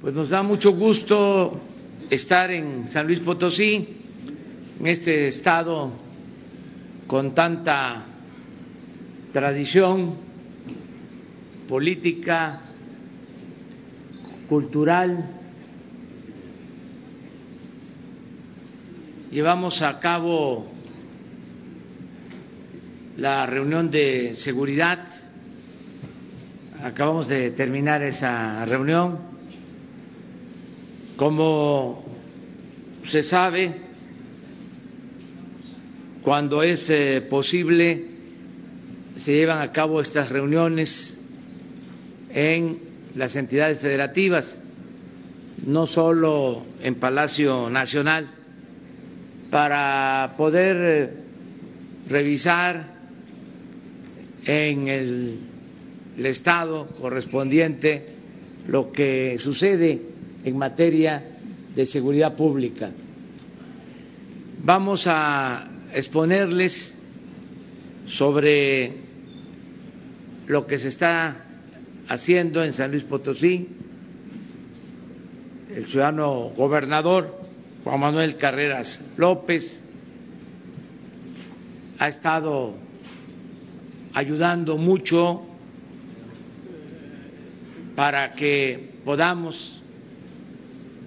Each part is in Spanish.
Pues nos da mucho gusto estar en San Luis Potosí, en este estado con tanta tradición política, cultural. Llevamos a cabo la reunión de seguridad, acabamos de terminar esa reunión como se sabe, cuando es eh, posible, se llevan a cabo estas reuniones en las entidades federativas, no solo en Palacio Nacional, para poder eh, revisar en el, el Estado correspondiente lo que sucede en materia de seguridad pública. Vamos a exponerles sobre lo que se está haciendo en San Luis Potosí. El ciudadano gobernador Juan Manuel Carreras López ha estado ayudando mucho para que podamos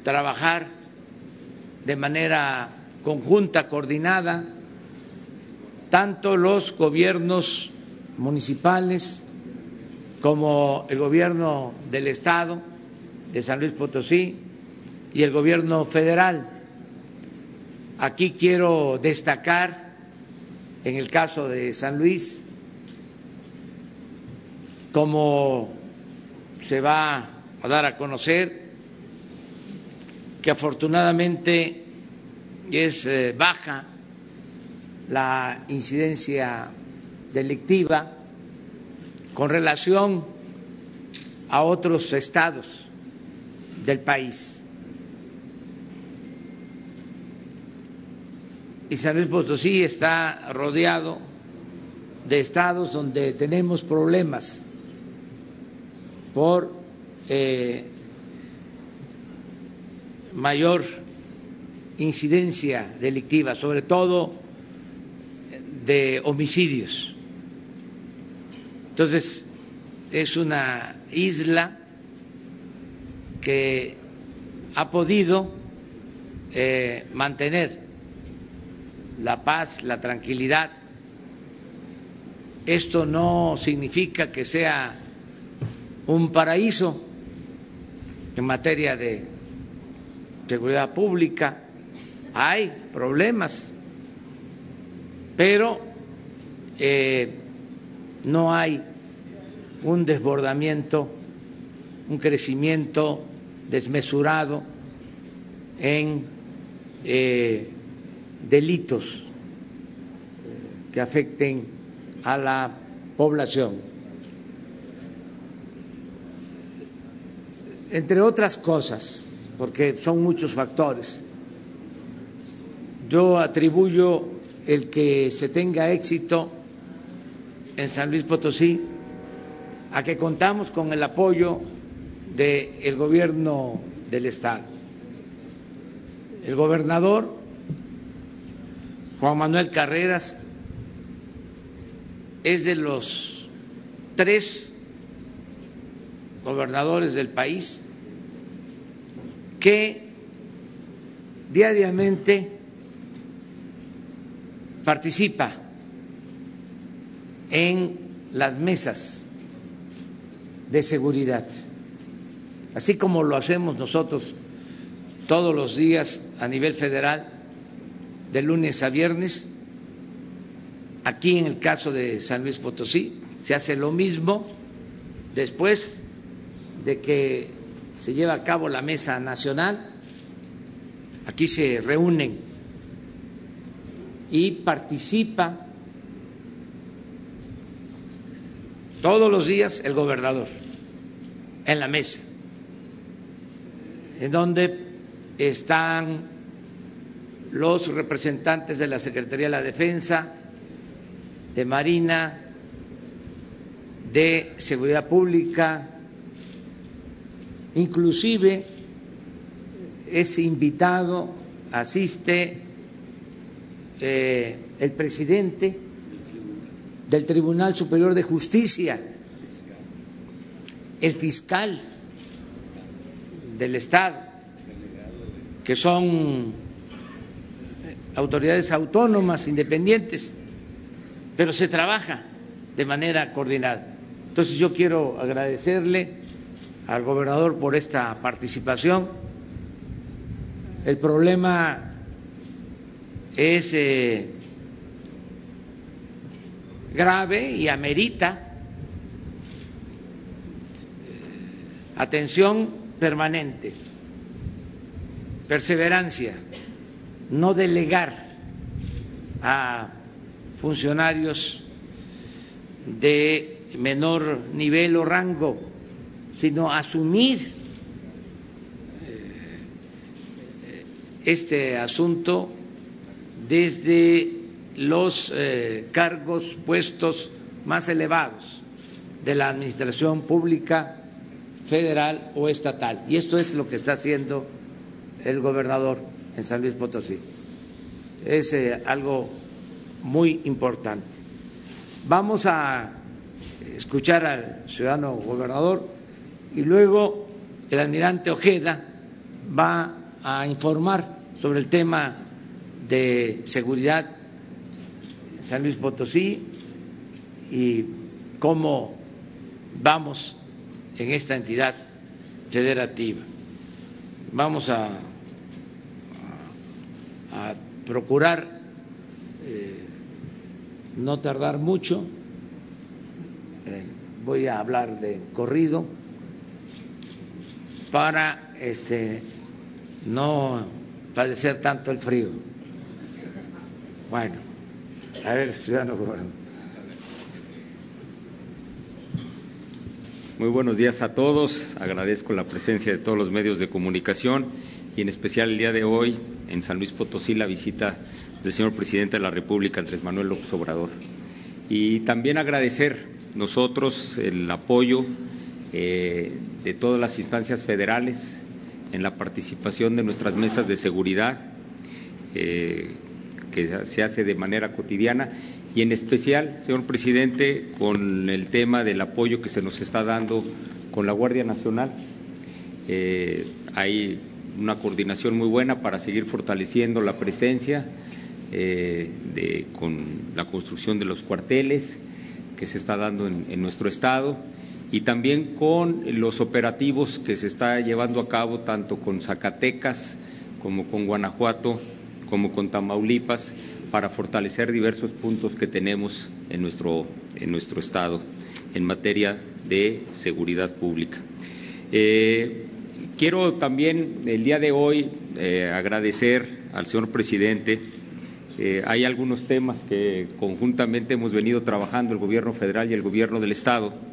trabajar de manera conjunta, coordinada, tanto los gobiernos municipales como el gobierno del Estado de San Luis Potosí y el gobierno federal. Aquí quiero destacar, en el caso de San Luis, como se va a dar a conocer que afortunadamente es eh, baja la incidencia delictiva con relación a otros estados del país. Y San Luis Potosí está rodeado de estados donde tenemos problemas por eh, mayor incidencia delictiva, sobre todo de homicidios. Entonces, es una isla que ha podido eh, mantener la paz, la tranquilidad. Esto no significa que sea un paraíso en materia de seguridad pública, hay problemas, pero eh, no hay un desbordamiento, un crecimiento desmesurado en eh, delitos eh, que afecten a la población. Entre otras cosas, porque son muchos factores. Yo atribuyo el que se tenga éxito en San Luis Potosí a que contamos con el apoyo del gobierno del Estado. El gobernador Juan Manuel Carreras es de los tres gobernadores del país que diariamente participa en las mesas de seguridad, así como lo hacemos nosotros todos los días a nivel federal, de lunes a viernes. Aquí en el caso de San Luis Potosí se hace lo mismo después de que se lleva a cabo la mesa nacional, aquí se reúnen y participa todos los días el gobernador en la mesa, en donde están los representantes de la Secretaría de la Defensa, de Marina, de Seguridad Pública, inclusive es invitado, asiste eh, el presidente del Tribunal Superior de Justicia, el fiscal del Estado, que son autoridades autónomas, independientes, pero se trabaja de manera coordinada. Entonces yo quiero agradecerle al gobernador por esta participación. El problema es eh, grave y amerita eh, atención permanente, perseverancia, no delegar a funcionarios de menor nivel o rango, sino asumir eh, este asunto desde los eh, cargos puestos más elevados de la administración pública federal o estatal. Y esto es lo que está haciendo el gobernador en San Luis Potosí. Es eh, algo muy importante. Vamos a escuchar al ciudadano gobernador y luego el almirante Ojeda va a informar sobre el tema de seguridad en San Luis Potosí y cómo vamos en esta entidad federativa. Vamos a, procurar eh, no tardar mucho. Eh, voy a hablar de corrido para este, no padecer tanto el frío. Bueno, a ver, ciudadano gobernador. Muy buenos días a todos. Agradezco la presencia de todos los medios de comunicación y en especial el día de hoy en San Luis Potosí la visita del señor presidente de la República, Andrés Manuel López Obrador. Y también agradecer nosotros el apoyo eh, de todas las instancias federales en la participación de nuestras mesas de seguridad. Eh, que se hace de manera cotidiana y en especial, señor presidente, con el tema del apoyo que se nos está dando con la Guardia Nacional. Eh, hay una coordinación muy buena para seguir fortaleciendo la presencia eh, de, con la construcción de los cuarteles que se está dando en, en nuestro estado y también con los operativos que se está llevando a cabo tanto con Zacatecas como con Guanajuato como con Tamaulipas para fortalecer diversos puntos que tenemos en nuestro, en nuestro Estado en materia de seguridad pública. Eh, quiero también el día de hoy eh, agradecer al señor presidente. Eh, hay algunos temas que conjuntamente hemos venido trabajando el Gobierno federal y el Gobierno del Estado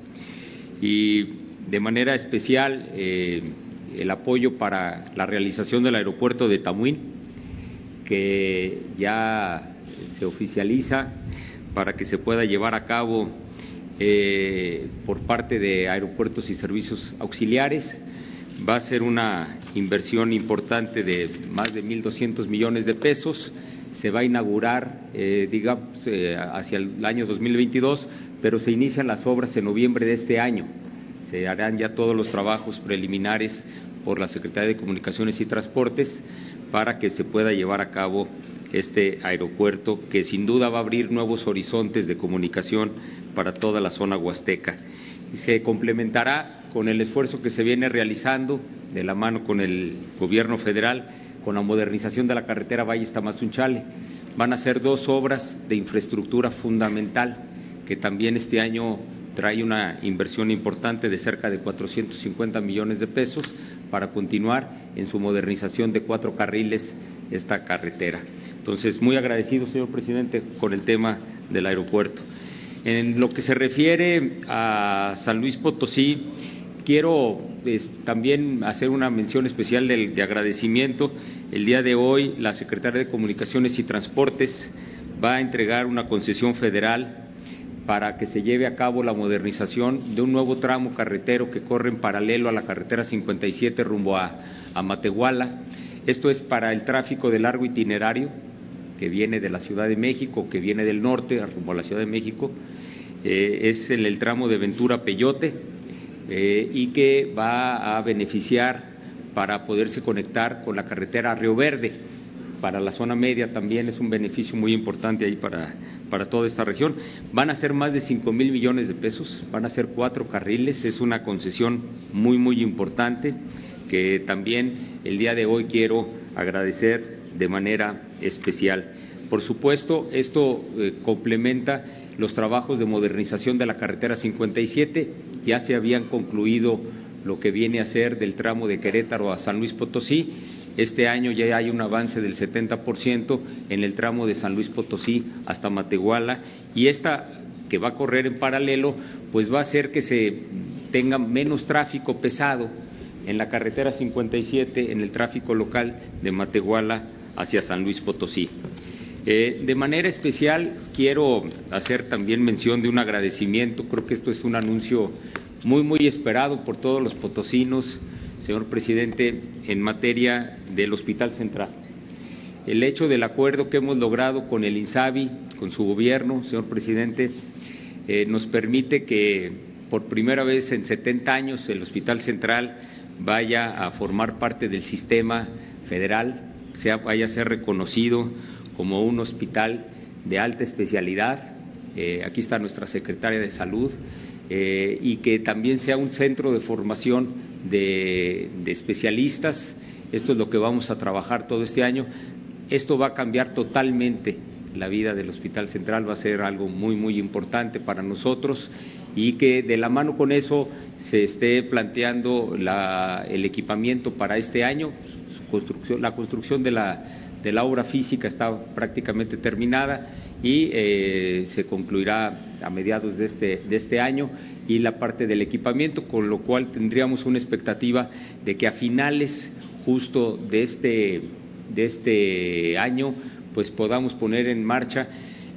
y de manera especial el apoyo para la realización del aeropuerto de Tamuín que ya se oficializa para que se pueda llevar a cabo eh, por parte de aeropuertos y servicios auxiliares. Va a ser una inversión importante de más de 1.200 millones de pesos. Se va a inaugurar, eh, digamos, eh, hacia el año 2022, pero se inician las obras en noviembre de este año. Se harán ya todos los trabajos preliminares por la Secretaría de Comunicaciones y Transportes para que se pueda llevar a cabo este aeropuerto que sin duda va a abrir nuevos horizontes de comunicación para toda la zona huasteca. Y se complementará con el esfuerzo que se viene realizando de la mano con el gobierno federal con la modernización de la carretera Valles Tamazunchale. Van a ser dos obras de infraestructura fundamental que también este año trae una inversión importante de cerca de 450 millones de pesos para continuar en su modernización de cuatro carriles esta carretera. Entonces, muy agradecido, señor presidente, con el tema del aeropuerto. En lo que se refiere a San Luis Potosí, quiero también hacer una mención especial de agradecimiento. El día de hoy, la Secretaría de Comunicaciones y Transportes va a entregar una concesión federal para que se lleve a cabo la modernización de un nuevo tramo carretero que corre en paralelo a la carretera 57 rumbo a, Matehuala. Esto es para el tráfico de largo itinerario que viene de la Ciudad de México, que viene del norte rumbo a la Ciudad de México. Eh, es en el tramo de Ventura Peyote eh, y que va a beneficiar para poderse conectar con la carretera Río Verde. Para la zona media también es un beneficio muy importante ahí para, para toda esta región. Van a ser más de cinco mil millones de pesos, van a ser cuatro carriles, es una concesión muy, muy importante que también el día de hoy quiero agradecer de manera especial. Por supuesto, esto eh, complementa los trabajos de modernización de la carretera 57. Ya se habían concluido lo que viene a ser del tramo de Querétaro a San Luis Potosí. Este año ya hay un avance del 70% en el tramo de San Luis Potosí hasta Matehuala y esta que va a correr en paralelo, pues va a hacer que se tenga menos tráfico pesado en la carretera 57 en el tráfico local de Matehuala hacia San Luis Potosí. Eh, de manera especial quiero hacer también mención de un agradecimiento, creo que esto es un anuncio muy, muy esperado por todos los potosinos, señor presidente, en materia del Hospital Central. El hecho del acuerdo que hemos logrado con el INSABI, con su gobierno, señor presidente, eh, nos permite que por primera vez en 70 años el Hospital Central vaya a formar parte del sistema federal, sea, vaya a ser reconocido como un hospital de alta especialidad. Eh, aquí está nuestra secretaria de Salud. Eh, y que también sea un centro de formación de, especialistas. Esto es lo que vamos a trabajar todo este año. Esto va a cambiar totalmente la vida del Hospital Central, va a ser algo muy, muy importante para nosotros y que de la mano con eso se esté planteando el equipamiento para este año. la construcción de la, de la obra física está prácticamente terminada y eh, se concluirá a mediados de este, de este año y la parte del equipamiento, con lo cual tendríamos una expectativa de que a finales justo de este, de este año pues podamos poner en marcha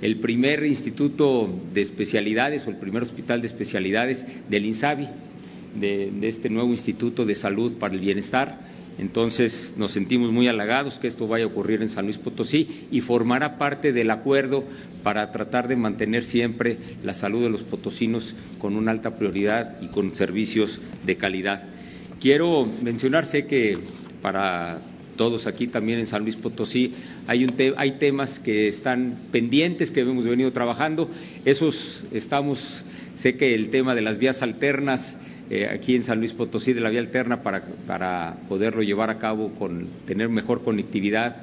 el primer instituto de especialidades o el primer hospital de especialidades del INSABI, de, este nuevo Instituto de Salud para el Bienestar. Entonces nos sentimos muy halagados que esto vaya a ocurrir en San Luis Potosí y formará parte del acuerdo para tratar de mantener siempre la salud de los potosinos con una alta prioridad y con servicios de calidad. Quiero mencionar, sé que para todos aquí también en San Luis Potosí. Hay, un hay temas que están pendientes que hemos venido trabajando. Esos estamos, sé que el tema de las vías alternas eh, aquí en San Luis Potosí, de la vía alterna para, para poderlo llevar a cabo con tener mejor conectividad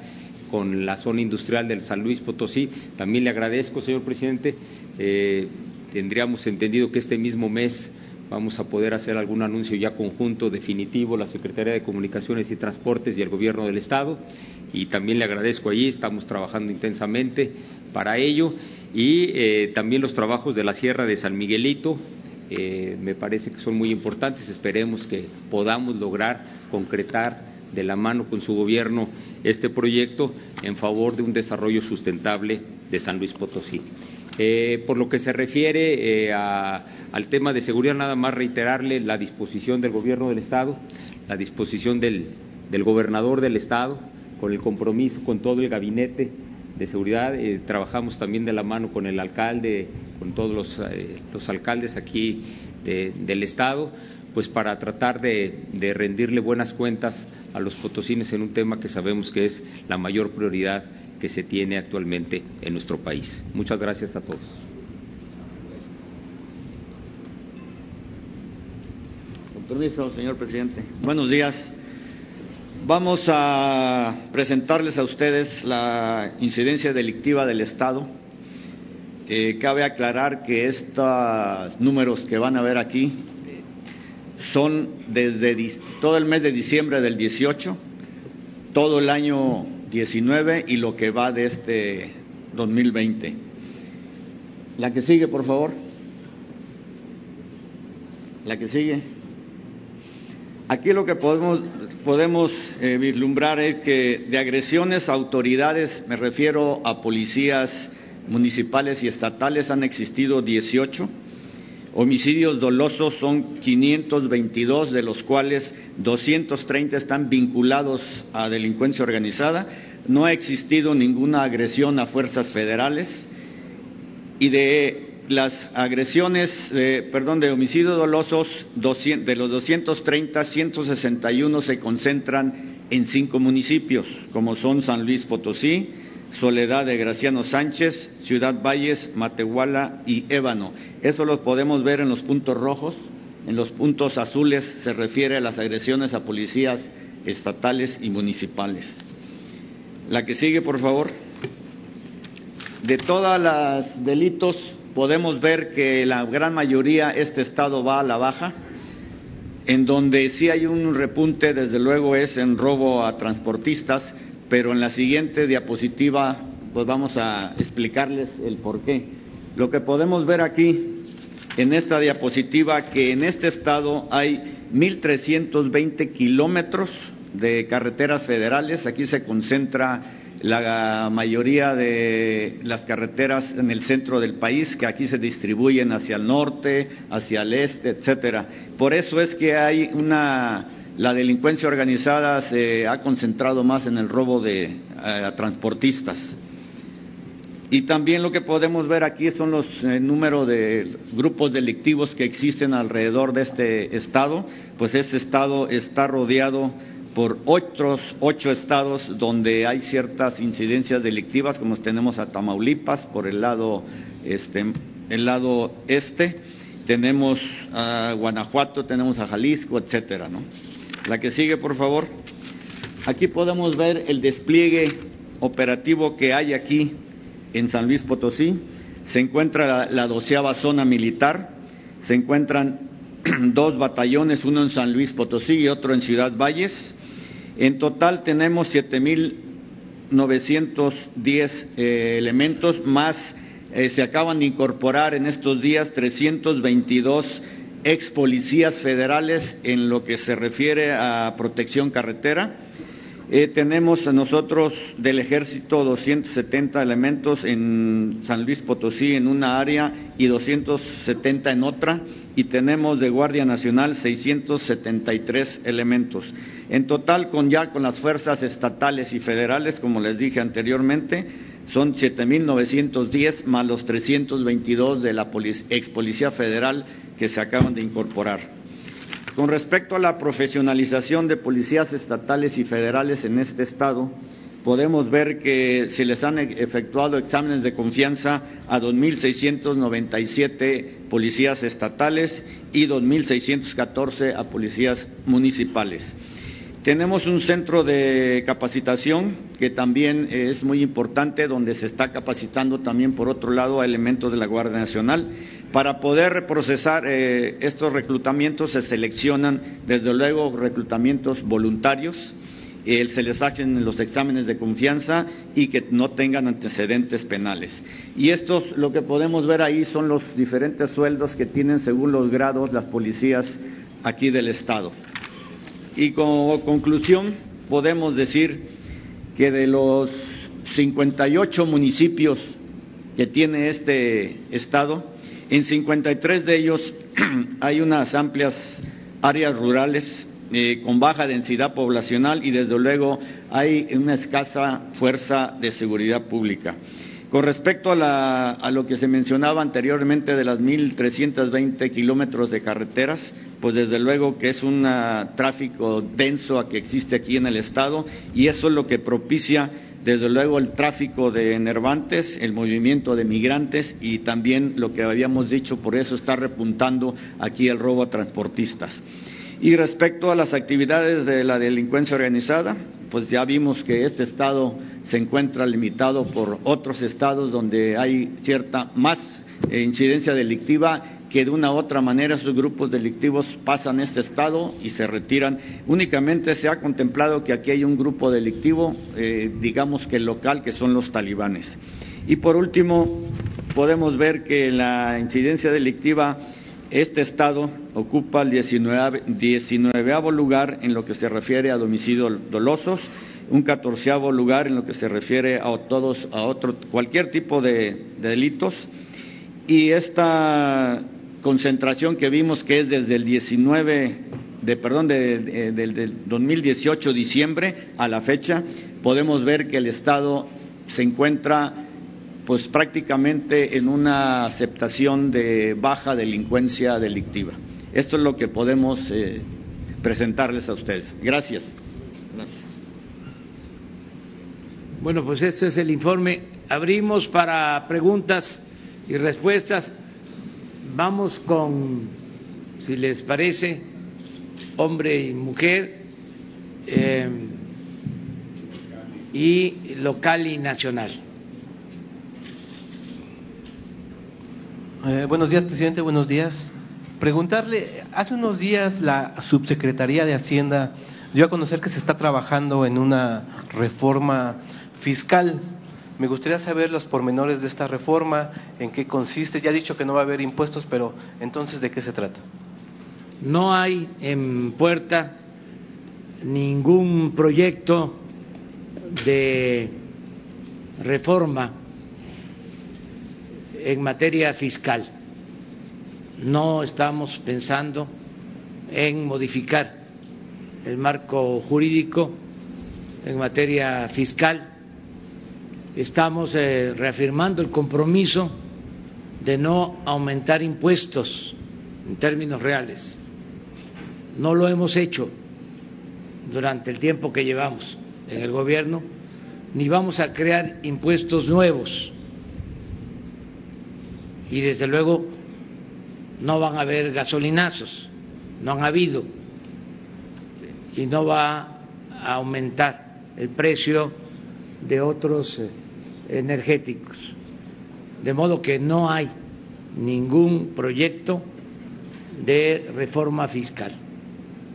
con la zona industrial del San Luis Potosí. También le agradezco, señor presidente. Eh, tendríamos entendido que este mismo mes vamos a poder hacer algún anuncio ya conjunto definitivo, la Secretaría de Comunicaciones y Transportes y el Gobierno del Estado. Y también le agradezco allí, estamos trabajando intensamente para ello. Y eh, también los trabajos de la Sierra de San Miguelito, eh, me parece que son muy importantes. Esperemos que podamos lograr concretar de la mano con su gobierno este proyecto en favor de un desarrollo sustentable de San Luis Potosí. Eh, por lo que se refiere eh, al tema de seguridad, nada más reiterarle la disposición del Gobierno del Estado, la disposición del, gobernador del Estado, con el compromiso con todo el gabinete de seguridad. Eh, trabajamos también de la mano con el alcalde, con todos los, alcaldes aquí del Estado, pues para tratar de, de rendirle buenas cuentas a los potosines en un tema que sabemos que es la mayor prioridad que se tiene actualmente en nuestro país. Muchas gracias a todos. Permiso, señor presidente. Buenos días. Vamos a presentarles a ustedes la incidencia delictiva del Estado. Eh, cabe aclarar que estos números que van a ver aquí son desde todo el mes de diciembre del 18, todo el año 19 y lo que va de este 2020. La que sigue, por favor. La que sigue. Aquí lo que podemos, podemos eh, vislumbrar es que de agresiones a autoridades, me refiero a policías municipales y estatales, han existido 18, Homicidios dolosos son 522, de los cuales 230 están vinculados a delincuencia organizada. No ha existido ninguna agresión a fuerzas federales. Y de las agresiones, perdón, de homicidios dolosos, de los 230, 161 se concentran en cinco municipios, como son San Luis Potosí, Soledad de Graciano Sánchez, Ciudad Valles, Matehuala y Ébano. Eso lo podemos ver en los puntos rojos. En los puntos azules se refiere a las agresiones a policías estatales y municipales. La que sigue, por favor. De todos los delitos podemos ver que la gran mayoría este estado va a la baja. En donde sí hay un repunte, desde luego, es en robo a transportistas, pero en la siguiente diapositiva pues vamos a explicarles el por qué. Lo que podemos ver aquí en esta diapositiva que en este estado hay 1.320 kilómetros de carreteras federales. Aquí se concentra la mayoría de las carreteras en el centro del país, que aquí se distribuyen hacia el norte, hacia el este, etcétera. Por eso es que hay una la delincuencia organizada se ha concentrado más en el robo de eh, transportistas. Y también lo que podemos ver aquí son los eh, números de grupos delictivos que existen alrededor de este estado. Pues este estado está rodeado por otros ocho estados donde hay ciertas incidencias delictivas, como tenemos a Tamaulipas por el lado este, el lado este, tenemos a Guanajuato, tenemos a Jalisco, etcétera, ¿no? La que sigue, por favor. Aquí podemos ver el despliegue operativo que hay aquí en San Luis Potosí. Se encuentra la, doceava zona militar. Se encuentran dos batallones, uno en San Luis Potosí y otro en Ciudad Valles. En total tenemos 7.910 eh, elementos, más eh, se acaban de incorporar en estos días 322 ex policías federales en lo que se refiere a protección carretera. Eh, tenemos a nosotros del ejército 270 elementos en San Luis Potosí en una área y 270 en otra y tenemos de Guardia Nacional 673 elementos. En total, con ya con las fuerzas estatales y federales, como les dije anteriormente, son 7.910 más los 322 de la ex Policía Federal que se acaban de incorporar. Con respecto a la profesionalización de policías estatales y federales en este Estado, podemos ver que se les han efectuado exámenes de confianza a 2.697 policías estatales y 2.614 a policías municipales. Tenemos un centro de capacitación que también es muy importante, donde se está capacitando también, por otro lado, a elementos de la Guardia Nacional. Para poder procesar eh, estos reclutamientos se seleccionan, desde luego, reclutamientos voluntarios. se les hacen los exámenes de confianza y que no tengan antecedentes penales. Y estos, lo que podemos ver ahí son los diferentes sueldos que tienen según los grados las policías aquí del Estado. Y como conclusión, podemos decir que de los 58 municipios que tiene este Estado, en 53 de ellos hay unas amplias áreas rurales eh, con baja densidad poblacional y desde luego hay una escasa fuerza de seguridad pública. Con respecto a, lo que se mencionaba anteriormente de las 1.320 kilómetros de carreteras, pues desde luego que es un tráfico denso que existe aquí en el Estado y eso es lo que propicia desde luego el tráfico de enervantes, el movimiento de migrantes y también lo que habíamos dicho, por eso está repuntando aquí el robo a transportistas. Y respecto a las actividades de la delincuencia organizada, pues ya vimos que este estado se encuentra limitado por otros estados donde hay cierta más eh, incidencia delictiva que de una u otra manera esos grupos delictivos pasan este estado y se retiran. Únicamente se ha contemplado que aquí hay un grupo delictivo, eh, digamos que local, que son los talibanes. Y por último, podemos ver que la incidencia delictiva este estado ocupa el 19, 19 lugar en lo que se refiere a domicilio dolosos, un catorceavo lugar en lo que se refiere a todos, a otro, cualquier tipo de, delitos. Y esta concentración que vimos que es desde el 19 de perdón de, del 2018 diciembre a la fecha podemos ver que el estado se encuentra pues prácticamente en una aceptación de baja delincuencia delictiva. Esto es lo que podemos eh, presentarles a ustedes. Gracias. Gracias. Bueno, pues este es el informe. Abrimos para preguntas y respuestas. Vamos con, si les parece, hombre y mujer, eh, y local y nacional. Eh, buenos días, presidente. Buenos días. Preguntarle, hace unos días la Subsecretaría de Hacienda dio a conocer que se está trabajando en una reforma fiscal. Me gustaría saber los pormenores de esta reforma, en qué consiste. Ya ha dicho que no va a haber impuestos, pero entonces, ¿de qué se trata? No hay en puerta ningún proyecto de reforma en materia fiscal. No estamos pensando en modificar el marco jurídico en materia fiscal estamos eh, reafirmando el compromiso de no aumentar impuestos en términos reales. No lo hemos hecho durante el tiempo que llevamos en el gobierno, ni vamos a crear impuestos nuevos. Y desde luego no van a haber gasolinazos, no han habido, y no va a aumentar el precio de otros eh, energéticos. De modo que no hay ningún proyecto de reforma fiscal.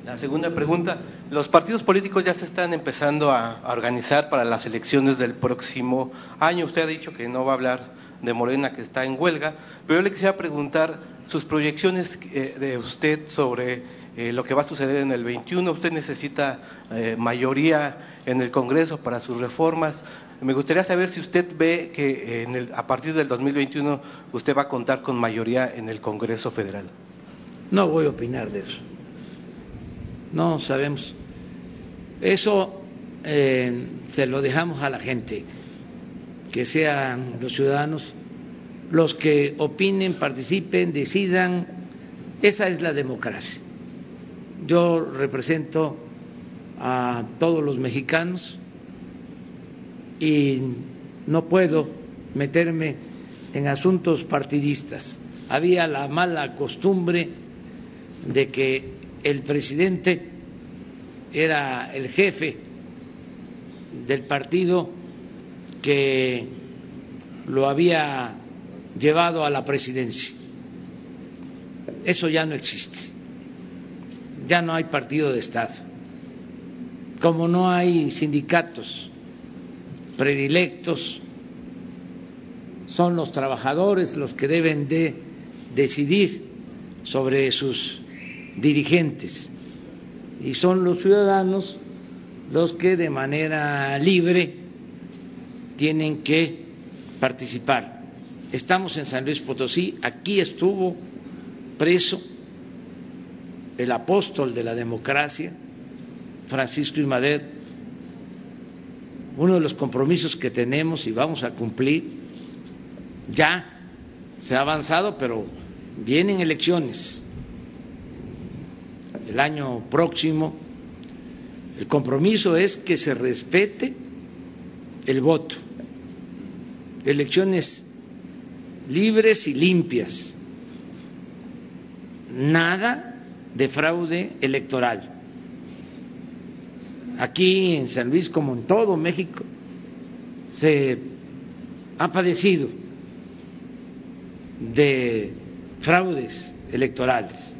La segunda pregunta, los partidos políticos ya se están empezando a, organizar para las elecciones del próximo año. Usted ha dicho que no va a hablar de Morena, que está en huelga, pero yo le quisiera preguntar sus proyecciones eh, de usted sobre eh, lo que va a suceder en el 21. Usted necesita eh, mayoría en el Congreso para sus reformas. Me gustaría saber si usted ve que en el, a partir del 2021 usted va a contar con mayoría en el Congreso Federal. No voy a opinar de eso. No sabemos. Eso se lo dejamos a la gente, que sean los ciudadanos los que opinen, participen, decidan. Esa es la democracia. Yo represento a todos los mexicanos y no puedo meterme en asuntos partidistas. Había la mala costumbre de que el presidente era el jefe del partido que lo había llevado a la presidencia. Eso ya no existe. Ya no hay partido de Estado. Como no hay sindicatos predilectos, son los trabajadores los que deben de decidir sobre sus dirigentes y son los ciudadanos los que de manera libre tienen que participar. Estamos en San Luis Potosí, aquí estuvo preso el apóstol de la democracia, Francisco Imader, uno de los compromisos que tenemos y vamos a cumplir, ya se ha avanzado, pero vienen elecciones el año próximo. El compromiso es que se respete el voto, elecciones libres y limpias, nada de fraude electoral aquí en San Luis como en todo México se ha padecido de fraudes electorales,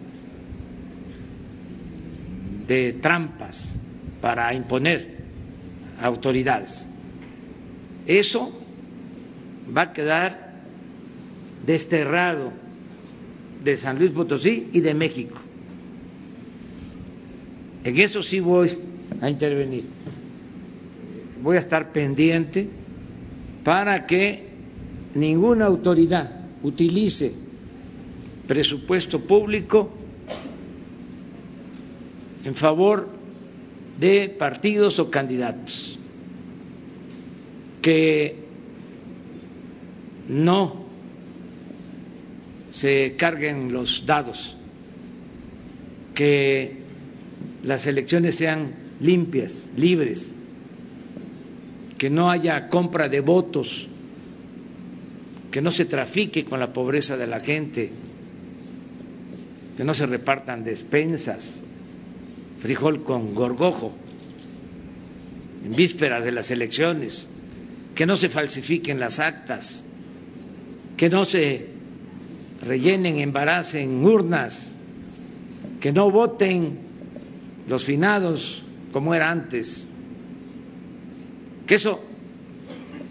de trampas para imponer autoridades. Eso va a quedar desterrado de San Luis Potosí y de México. En eso sí voy a intervenir. Voy a estar pendiente para que ninguna autoridad utilice presupuesto público en favor de partidos o candidatos que no se carguen los dados, que las elecciones sean limpias, libres, que no haya compra de votos, que no se trafique con la pobreza de la gente, que no se repartan despensas, frijol con gorgojo en vísperas de las elecciones, que no se falsifiquen las actas, que no se rellenen, embaracen urnas, que no voten los finados como era antes, que eso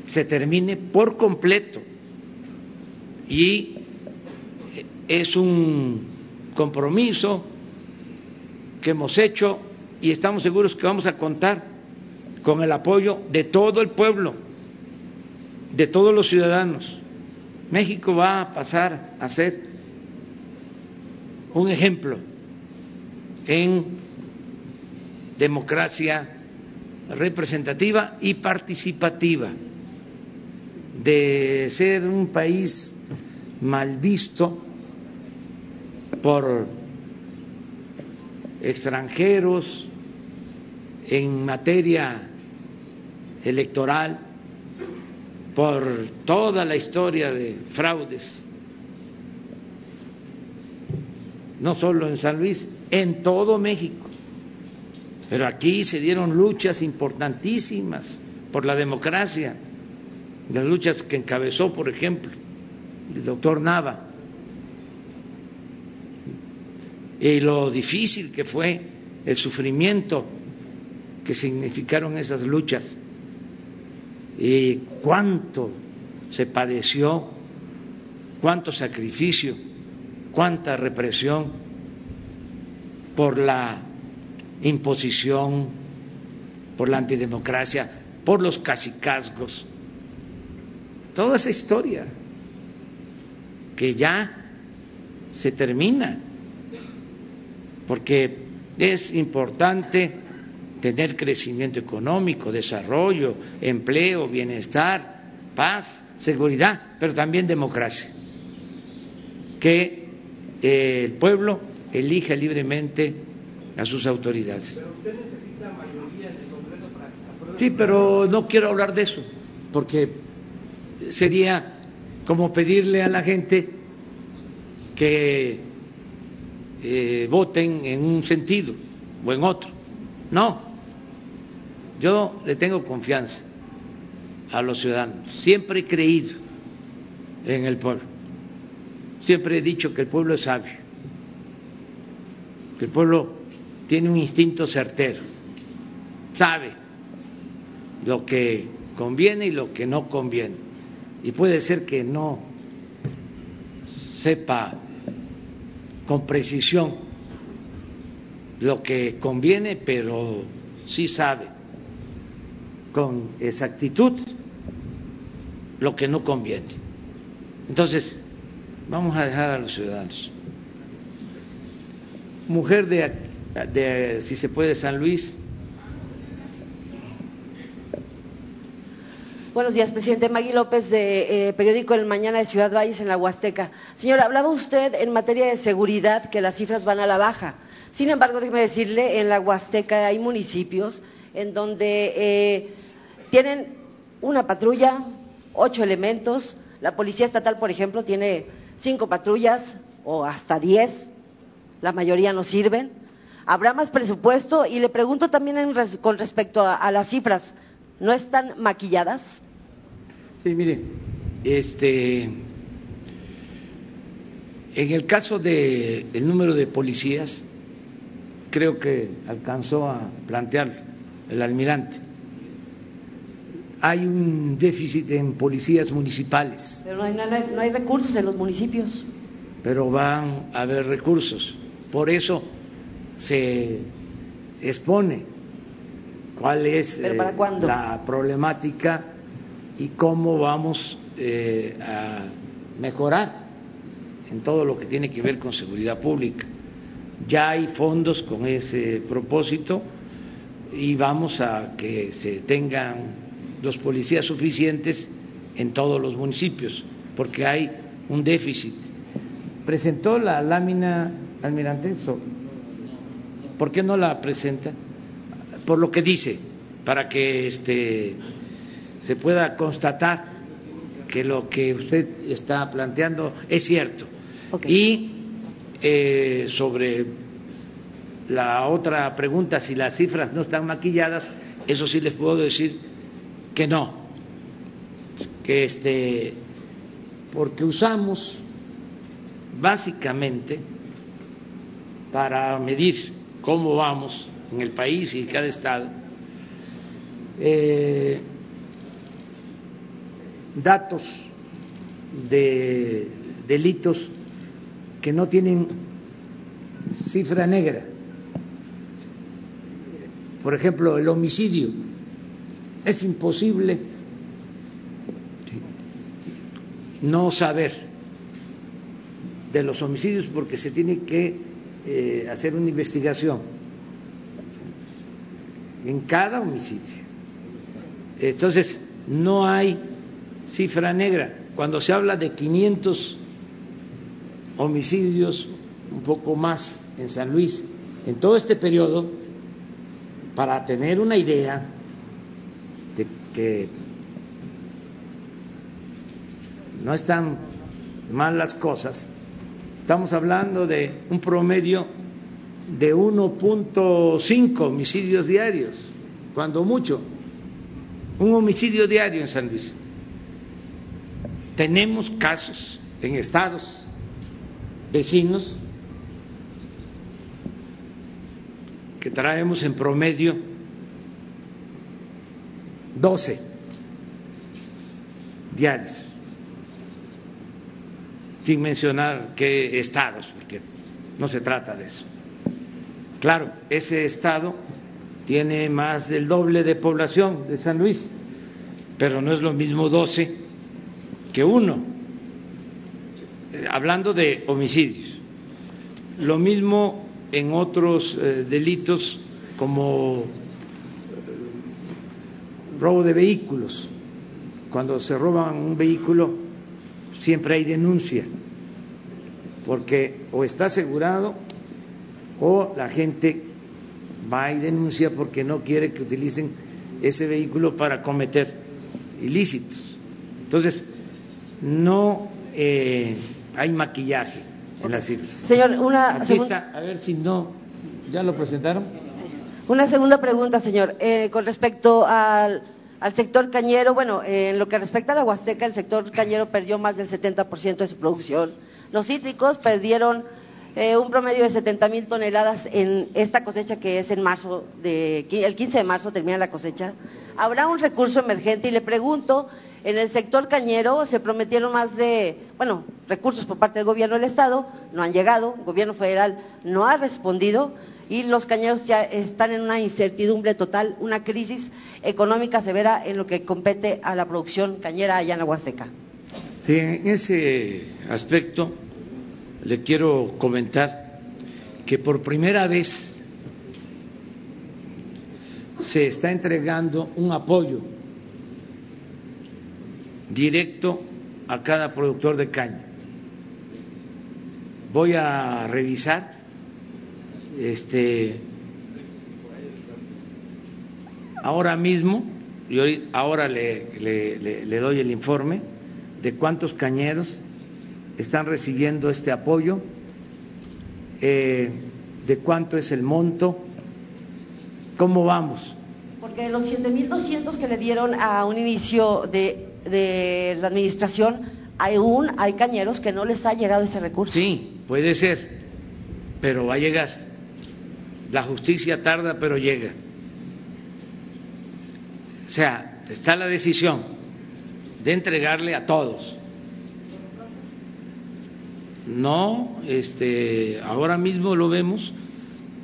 se termine por completo. Y es un compromiso que hemos hecho y estamos seguros que vamos a contar con el apoyo de todo el pueblo, de todos los ciudadanos. México va a pasar a ser un ejemplo en democracia representativa y participativa, de ser un país mal visto por extranjeros en materia electoral por toda la historia de fraudes, no solo en San Luis, en todo México. Pero aquí se dieron luchas importantísimas por la democracia, las luchas que encabezó, por ejemplo, el doctor Nava. Y lo difícil que fue el sufrimiento que significaron esas luchas y cuánto se padeció, cuánto sacrificio, cuánta represión por la imposición, por la antidemocracia, por los cacicazgos, toda esa historia que ya se termina porque es importante tener crecimiento económico, desarrollo, empleo, bienestar, paz, seguridad, pero también democracia. Que eh, el pueblo elija libremente a sus autoridades. Pero usted necesita mayoría en el Congreso para Sí, pero no quiero hablar de eso, porque sería como pedirle a la gente que eh, voten en un sentido o en otro. No, yo le tengo confianza a los ciudadanos. Siempre he creído en el pueblo. Siempre he dicho que el pueblo es sabio, que el pueblo tiene un instinto certero, sabe lo que conviene y lo que no conviene. Y puede ser que no sepa con precisión lo que conviene, pero sí sabe con exactitud lo que no conviene. Entonces, vamos a dejar a los ciudadanos. Mujer de, si se puede, San Luis, Buenos días, presidente. Magui López, de eh, periódico El Mañana de Ciudad Valles, en la Huasteca. Señor, hablaba usted en materia de seguridad que las cifras van a la baja. Sin embargo, déjeme decirle, en la Huasteca hay municipios en donde eh, tienen una patrulla, ocho elementos. La Policía Estatal, por ejemplo, tiene cinco patrullas o hasta diez. La mayoría no sirven. Habrá más presupuesto y le pregunto también con respecto a las cifras. ¿No están maquilladas? Sí, mire, este, en el caso del el número de policías, creo que alcanzó a plantear el almirante. Hay un déficit en policías municipales. Pero no hay, no hay recursos en los municipios. Pero van a haber recursos. Por eso se expone cuál es eh, la problemática y cómo vamos eh, a mejorar en todo lo que tiene que ver con seguridad pública. Ya hay fondos con ese propósito y vamos a que se tengan los policías suficientes en todos los municipios, porque hay un déficit. ¿Presentó la lámina, almirante? ¿Por qué no la presenta? Por lo que dice, para que este, se pueda constatar que lo que usted está planteando es cierto. Y eh, sobre la otra pregunta, si las cifras no están maquilladas, eso sí les puedo decir que no, que este, porque usamos básicamente para medir cómo vamos en el país y cada estado, eh, datos de delitos que no tienen cifra negra. Por ejemplo, el homicidio. Es imposible no saber de los homicidios porque se tiene que eh, hacer una investigación en cada homicidio. Entonces, no hay cifra negra. Cuando se habla de 500 homicidios, un poco más en San Luis, en todo este periodo, para tener una idea de que no están mal las cosas, estamos hablando de un promedio de 1.5 homicidios diarios, cuando mucho, un homicidio diario en San Luis. Tenemos casos en estados vecinos traemos en promedio 12 diarios, sin mencionar qué estados, porque no se trata de eso. Claro, ese estado tiene más del doble de población de San Luis, pero no es lo mismo 12 que uno, eh, hablando de homicidios. Lo mismo en otros eh, delitos como eh, robo de vehículos. Cuando se roban un vehículo siempre hay denuncia, porque o está asegurado o la gente va y denuncia porque no quiere que utilicen ese vehículo para cometer ilícitos. Entonces, no eh, hay maquillaje en las cifras. Señor, una a ver si no, ¿ya lo presentaron? Una segunda pregunta, señor, eh, con respecto al, al, sector cañero. Bueno, eh, en lo que respecta a la Huasteca, el sector cañero perdió más del 70% de su producción. Los cítricos perdieron un promedio de 70 mil toneladas en esta cosecha que es en marzo, de, el 15 de marzo termina la cosecha. Habrá un recurso emergente y le pregunto en el sector cañero se prometieron más de, bueno, recursos por parte del gobierno del Estado, no han llegado, el gobierno federal no ha respondido y los cañeros ya están en una incertidumbre total, una crisis económica severa en lo que compete a la producción cañera allá en la Huasteca. Sí, en ese aspecto le quiero comentar que por primera vez se está entregando un apoyo directo a cada productor de caña. Voy a revisar este ahora mismo y ahora le, le, doy el informe de cuántos cañeros están recibiendo este apoyo, eh, de cuánto es el monto, cómo vamos. Porque los 7.200 que le dieron a un inicio de de la administración, aún hay cañeros que no les ha llegado ese recurso. Sí, puede ser, pero va a llegar. La justicia tarda, pero llega. O sea, está la decisión de entregarle a todos. No, este, ahora mismo lo vemos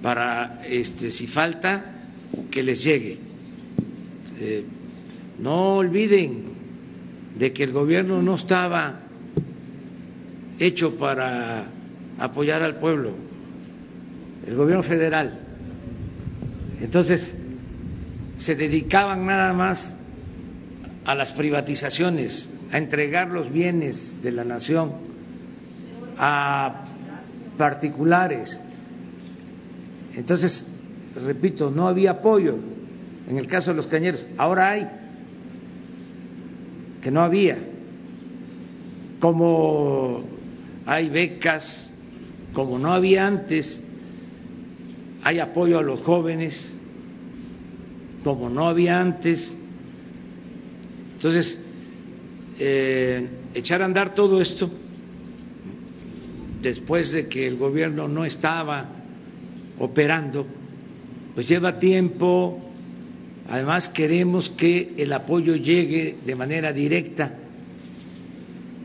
para, este, si falta, que les llegue. Eh, no olviden de que el gobierno no estaba hecho para apoyar al pueblo, el gobierno federal. Entonces, se dedicaban nada más a las privatizaciones, a entregar los bienes de la nación a particulares. Entonces, repito, no había apoyo en el caso de los cañeros. Ahora hay, que no había. Como hay becas, como no había antes, hay apoyo a los jóvenes, como no había antes. Entonces, eh, echar a andar todo esto, después de que el gobierno no estaba operando, pues lleva tiempo, además queremos que el apoyo llegue de manera directa,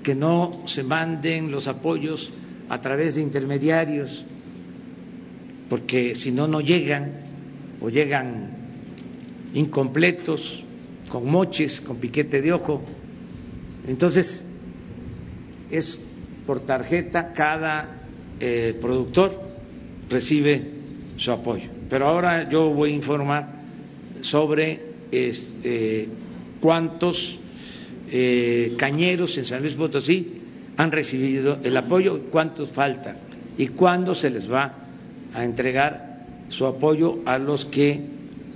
que no se manden los apoyos a través de intermediarios, porque si no, no llegan o llegan incompletos, con moches, con piquete de ojo. Entonces, es por tarjeta, cada eh, productor recibe su apoyo. Pero ahora yo voy a informar sobre este, cuántos eh, cañeros en San Luis Potosí han recibido el apoyo, cuántos faltan y cuándo se les va a entregar su apoyo a los que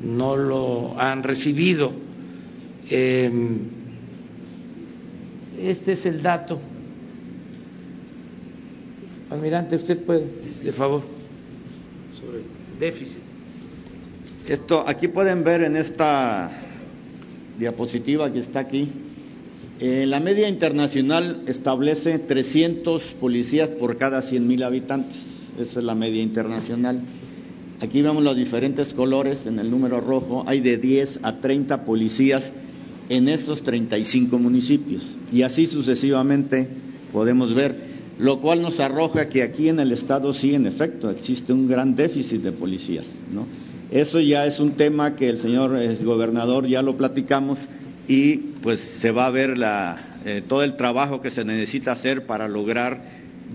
no lo han recibido. Em, este es el dato. Almirante, usted puede, de favor, sobre déficit. Esto, aquí pueden ver en esta diapositiva que está aquí, eh, la media internacional establece 300 policías por cada 100 mil habitantes. Esa es la media internacional. Aquí vemos los diferentes colores en el número rojo. Hay de 10 a 30 policías en esos 35 municipios. Y así sucesivamente podemos ver, lo cual nos arroja que aquí en el Estado sí, en efecto, existe un gran déficit de policías. ¿no? Eso ya es un tema que el señor eh, gobernador ya lo platicamos y pues se va a ver la, eh, todo el trabajo que se necesita hacer para lograr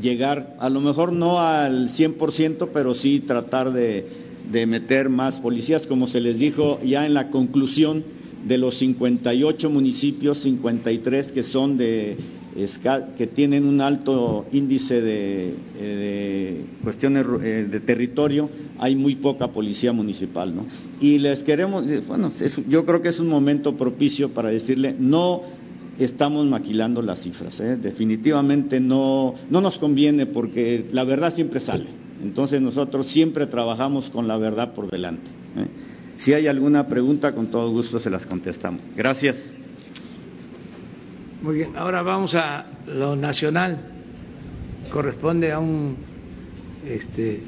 llegar, a lo mejor no al 100%, pero sí tratar de, de meter más policías, como se les dijo ya en la conclusión de los 58 municipios, 53 que son de que tienen un alto índice de, eh, cuestiones eh, de territorio, hay muy poca policía municipal, ¿no? Y les queremos, eh, bueno, yo creo que es un momento propicio para decirle, no estamos maquilando las cifras, definitivamente no, no nos conviene porque la verdad siempre sale. Entonces nosotros siempre trabajamos con la verdad por delante. Si hay alguna pregunta, con todo gusto se las contestamos. Gracias. Muy bien, ahora vamos a lo nacional. Corresponde a un este,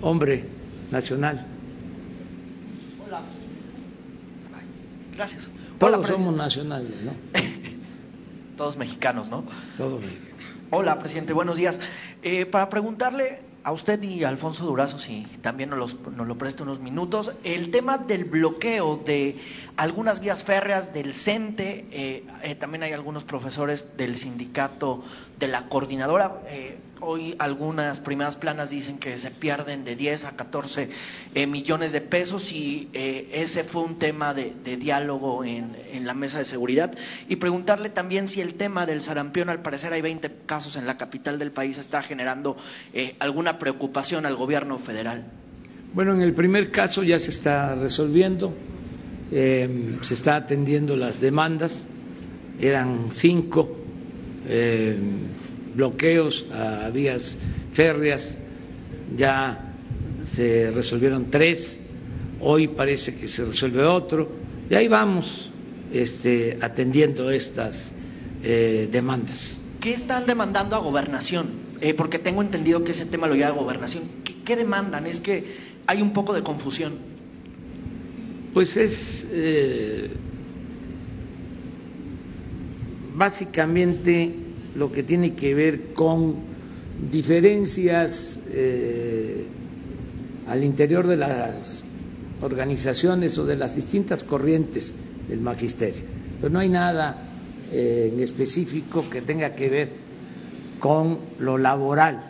hombre nacional. Hola. Gracias. Todos somos nacionales, ¿no? Todos mexicanos, ¿no? Todos mexicanos. Hola, presidente, buenos días. Eh, para preguntarle a usted y a Alfonso Durazo, si también nos, lo presta unos minutos, el tema del bloqueo de algunas vías férreas del CENTE, eh, eh, también hay algunos profesores del sindicato de la coordinadora, eh, hoy algunas primeras planas dicen que se pierden de 10 a 14 millones de pesos y ese fue un tema de, diálogo en, en, la mesa de seguridad. Y preguntarle también si el tema del sarampión, al parecer hay 20 casos en la capital del país, está generando alguna preocupación al gobierno federal. Bueno, en el primer caso ya se está resolviendo, eh, se está atendiendo las demandas, eran cinco eh, bloqueos a vías férreas, ya se resolvieron tres, hoy parece que se resuelve otro, y ahí vamos este, atendiendo estas eh, demandas. ¿Qué están demandando a gobernación? porque tengo entendido que ese tema lo lleva a gobernación. ¿Qué demandan? Es que hay un poco de confusión. Pues es eh, básicamente lo que tiene que ver con diferencias eh, al interior de las organizaciones o de las distintas corrientes del magisterio. Pero no hay nada eh, en específico que tenga que ver con lo laboral.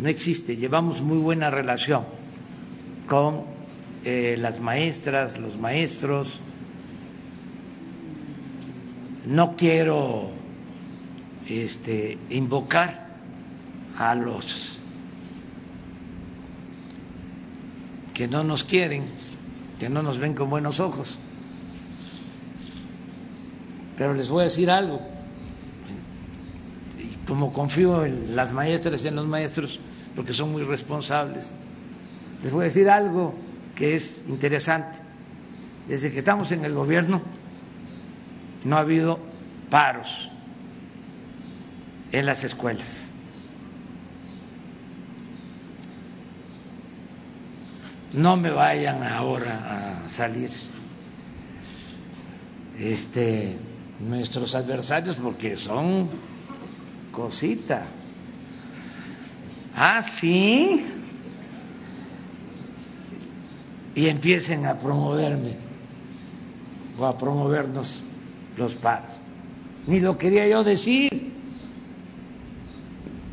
No existe, llevamos muy buena relación con eh, las maestras, los maestros. No quiero este, invocar a los que no nos quieren, que no nos ven con buenos ojos. Pero les voy a decir algo, y como confío en las maestras y en los maestros, porque son muy responsables, les voy a decir algo que es interesante. Desde que estamos en el gobierno no ha habido paros en las escuelas. No me vayan ahora a salir este nuestros adversarios porque son cosita. Ah, sí. Y empiecen a promoverme o a promovernos los paros. Ni lo quería yo decir.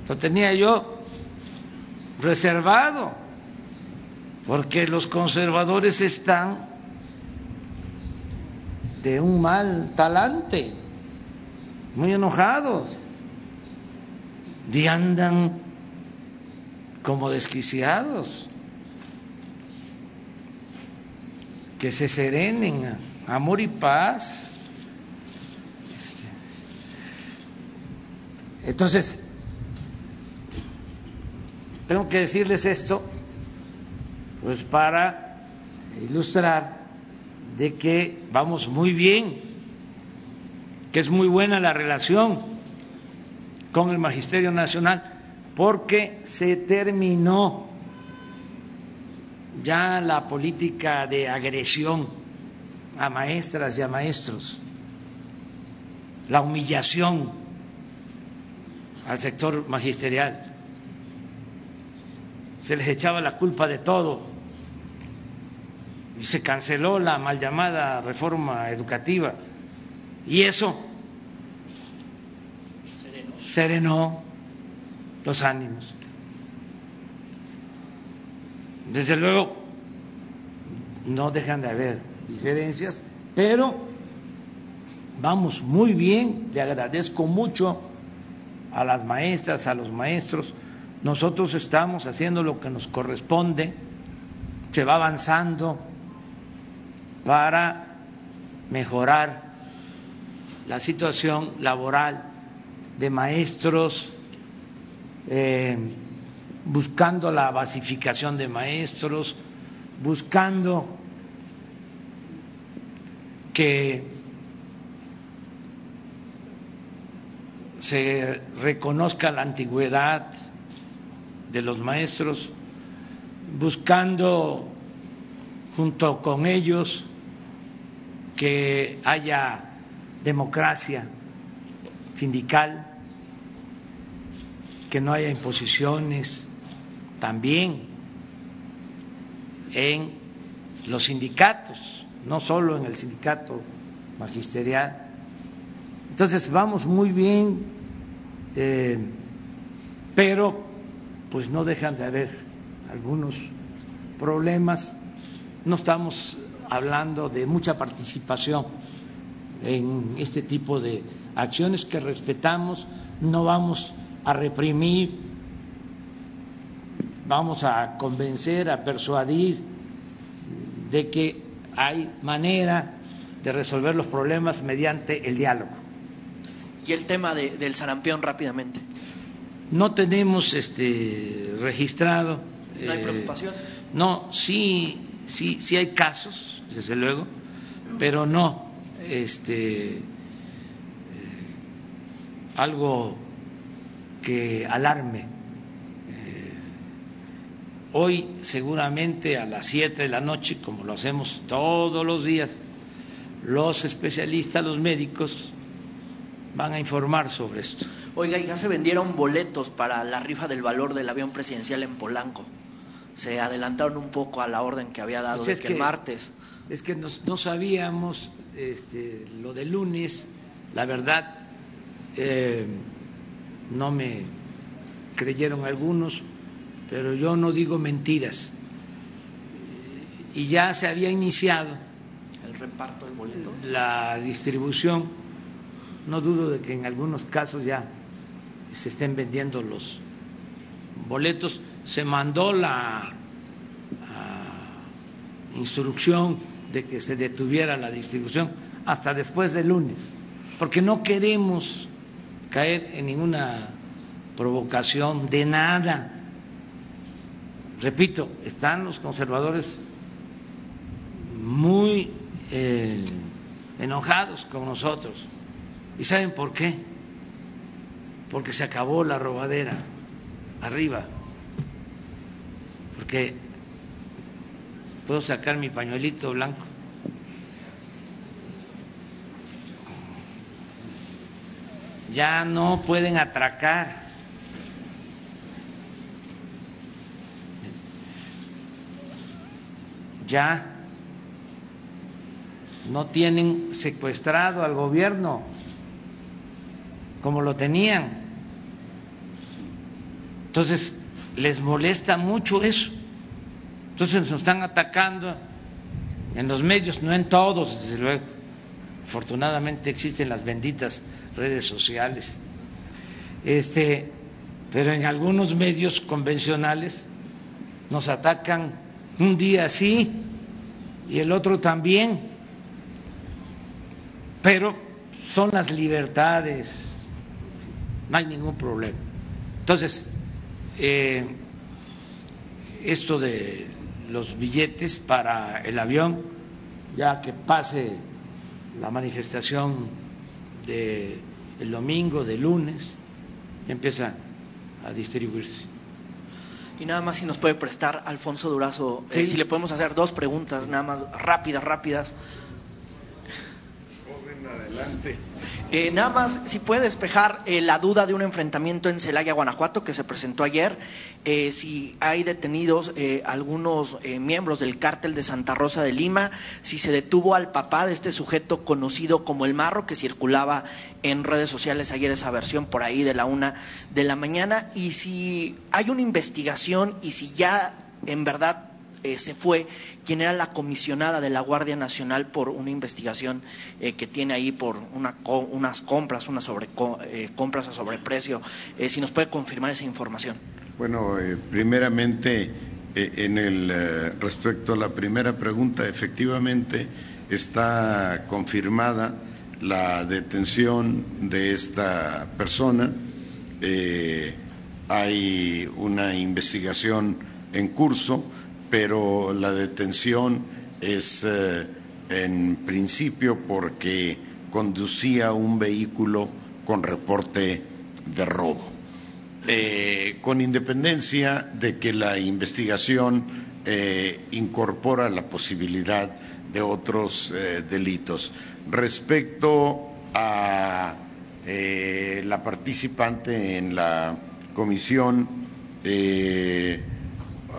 Lo tenía yo reservado, porque los conservadores están de un mal talante, muy enojados, y andan como desquiciados. Que se serenen, amor y paz. Entonces, tengo que decirles esto, pues para ilustrar de que vamos muy bien, que es muy buena la relación con el Magisterio Nacional, porque se terminó ya la política de agresión a maestras y a maestros, la humillación al sector magisterial. Se les echaba la culpa de todo y se canceló la mal llamada reforma educativa y eso serenó, los ánimos. Desde luego, no dejan de haber diferencias, pero vamos muy bien, le agradezco mucho a las maestras, a los maestros, nosotros estamos haciendo lo que nos corresponde, se va avanzando para mejorar la situación laboral de maestros, eh, buscando la basificación de maestros, buscando que se reconozca la antigüedad de los maestros, buscando junto con ellos que haya democracia sindical, que no haya imposiciones, también en los sindicatos, no solo en el sindicato magisterial. Entonces vamos muy bien, eh, pero pues no dejan de haber algunos problemas. No estamos hablando de mucha participación en este tipo de acciones que respetamos, no vamos a reprimir, vamos a convencer, a persuadir de que hay manera de resolver los problemas mediante el diálogo. Y el tema del sarampión rápidamente. No tenemos este registrado. ¿No hay eh, preocupación? No, sí, sí, sí hay casos, desde luego, pero no este, eh, algo que alarme. Hoy seguramente a las 7 de la noche, como lo hacemos todos los días, los especialistas, los médicos, van a informar sobre esto. Oiga, ya se vendieron boletos para la rifa del valor del avión presidencial en Polanco se adelantaron un poco a la orden que había dado pues que, el martes. Es que no sabíamos este, lo del lunes, la verdad, eh, no me creyeron algunos, pero yo no digo mentiras. Y ya se había iniciado el reparto del boleto. La distribución, no dudo de que en algunos casos ya se estén vendiendo los boletos. Se mandó la ah, instrucción de que se detuviera la distribución hasta después del lunes, porque no queremos caer en ninguna provocación de nada. Repito, están los conservadores muy eh, enojados con nosotros. ¿Y saben por qué? Porque se acabó la robadera arriba. Porque puedo sacar mi pañuelito blanco. Ya no pueden atracar. Ya no tienen secuestrado al gobierno como lo tenían. Entonces, les molesta mucho eso. Entonces nos están atacando en los medios, no en todos, desde luego. Afortunadamente existen las benditas redes sociales. Este, pero en algunos medios convencionales nos atacan un día sí y el otro también. Pero son las libertades, no hay ningún problema. Entonces, eh, esto de los billetes para el avión, ya que pase la manifestación del el domingo, de lunes, empieza a distribuirse. Y nada más si nos puede prestar, Alfonso Durazo, eh, si le podemos hacer dos preguntas, nada más rápidas, rápidas. Joven, adelante. Eh, nada más, si puede despejar eh, la duda de un enfrentamiento en Celaya, Guanajuato, que se presentó ayer, eh, si hay detenidos algunos miembros del cártel de Santa Rosa de Lima, si se detuvo al papá de este sujeto conocido como el Marro, que circulaba en redes sociales ayer esa versión por ahí de la una de la mañana, y si hay una investigación y si ya en verdad eh, se fue quien era la comisionada de la Guardia Nacional por una investigación eh, que tiene ahí por una, unas compras, unas sobre, eh, compras a sobreprecio. si nos puede confirmar esa información. Bueno, primeramente, en el respecto a la primera pregunta, efectivamente está confirmada la detención de esta persona. hay una investigación en curso pero la detención es eh, en principio porque conducía un vehículo con reporte de robo. Eh, con independencia de que la investigación eh, incorpora la posibilidad de otros delitos. Respecto a la participante en la comisión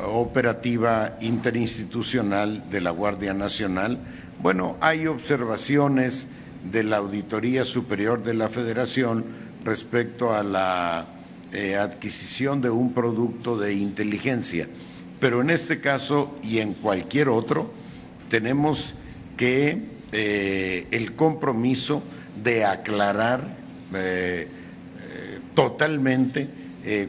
operativa interinstitucional de la Guardia Nacional. Bueno, hay observaciones de la Auditoría Superior de la Federación respecto a la eh, adquisición de un producto de inteligencia, pero en este caso y en cualquier otro tenemos que eh, el compromiso de aclarar eh, totalmente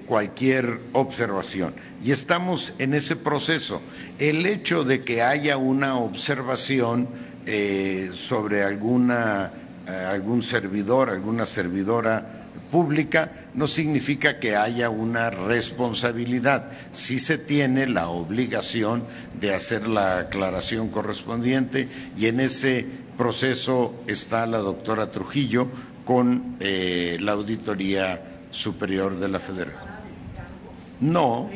cualquier observación y estamos en ese proceso. El hecho de que haya una observación eh, sobre alguna, eh, algún servidor, alguna servidora pública, no significa que haya una responsabilidad. Sí se tiene la obligación de hacer la aclaración correspondiente y en ese proceso está la doctora Trujillo con eh, la Auditoría Superior de la Federación. No,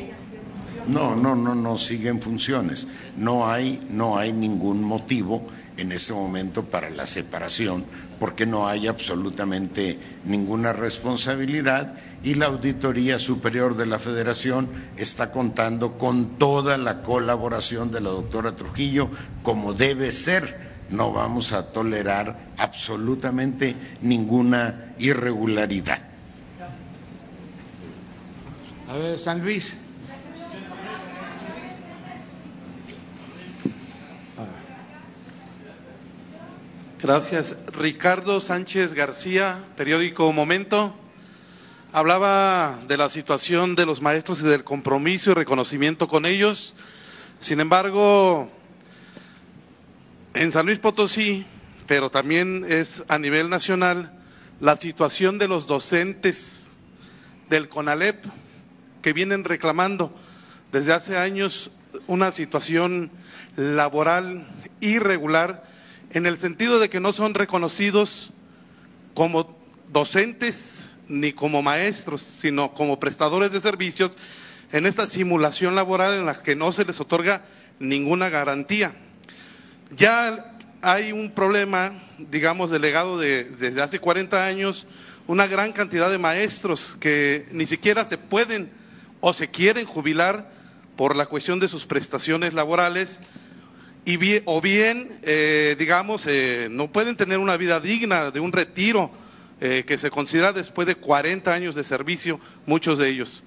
no, no, no, no siguen funciones. No hay, no hay ningún motivo en ese momento para la separación, porque no hay absolutamente ninguna responsabilidad y la Auditoría Superior de la Federación está contando con toda la colaboración de la doctora Trujillo, como debe ser. No vamos a tolerar absolutamente ninguna irregularidad. A ver, San Luis. Gracias. Ricardo Sánchez García, periódico Momento. Hablaba de la situación de los maestros y del compromiso y reconocimiento con ellos. Sin embargo, en San Luis Potosí, pero también es a nivel nacional, la situación de los docentes del CONALEP que vienen reclamando desde hace años una situación laboral irregular en el sentido de que no son reconocidos como docentes ni como maestros, sino como prestadores de servicios en esta simulación laboral en la que no se les otorga ninguna garantía. Ya hay un problema, digamos, delegado de, desde hace 40 años, una gran cantidad de maestros que ni siquiera se pueden o se quieren jubilar por la cuestión de sus prestaciones laborales y o bien, eh, digamos, eh, no pueden tener una vida digna de un retiro eh, que se considera después de 40 años de servicio, muchos de ellos.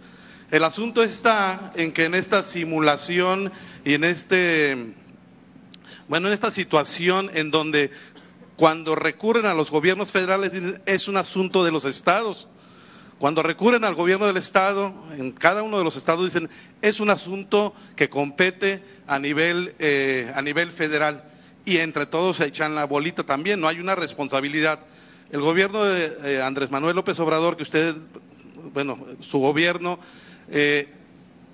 El asunto está en que en esta simulación y en este, bueno, en esta situación en donde cuando recurren a los gobiernos federales es un asunto de los estados cuando recurren al gobierno del Estado, en cada uno de los estados dicen, es un asunto que compete a nivel, eh, a nivel federal y entre todos se echan la bolita también, no hay una responsabilidad. El gobierno de eh, Andrés Manuel López Obrador, que usted, bueno, su gobierno, eh,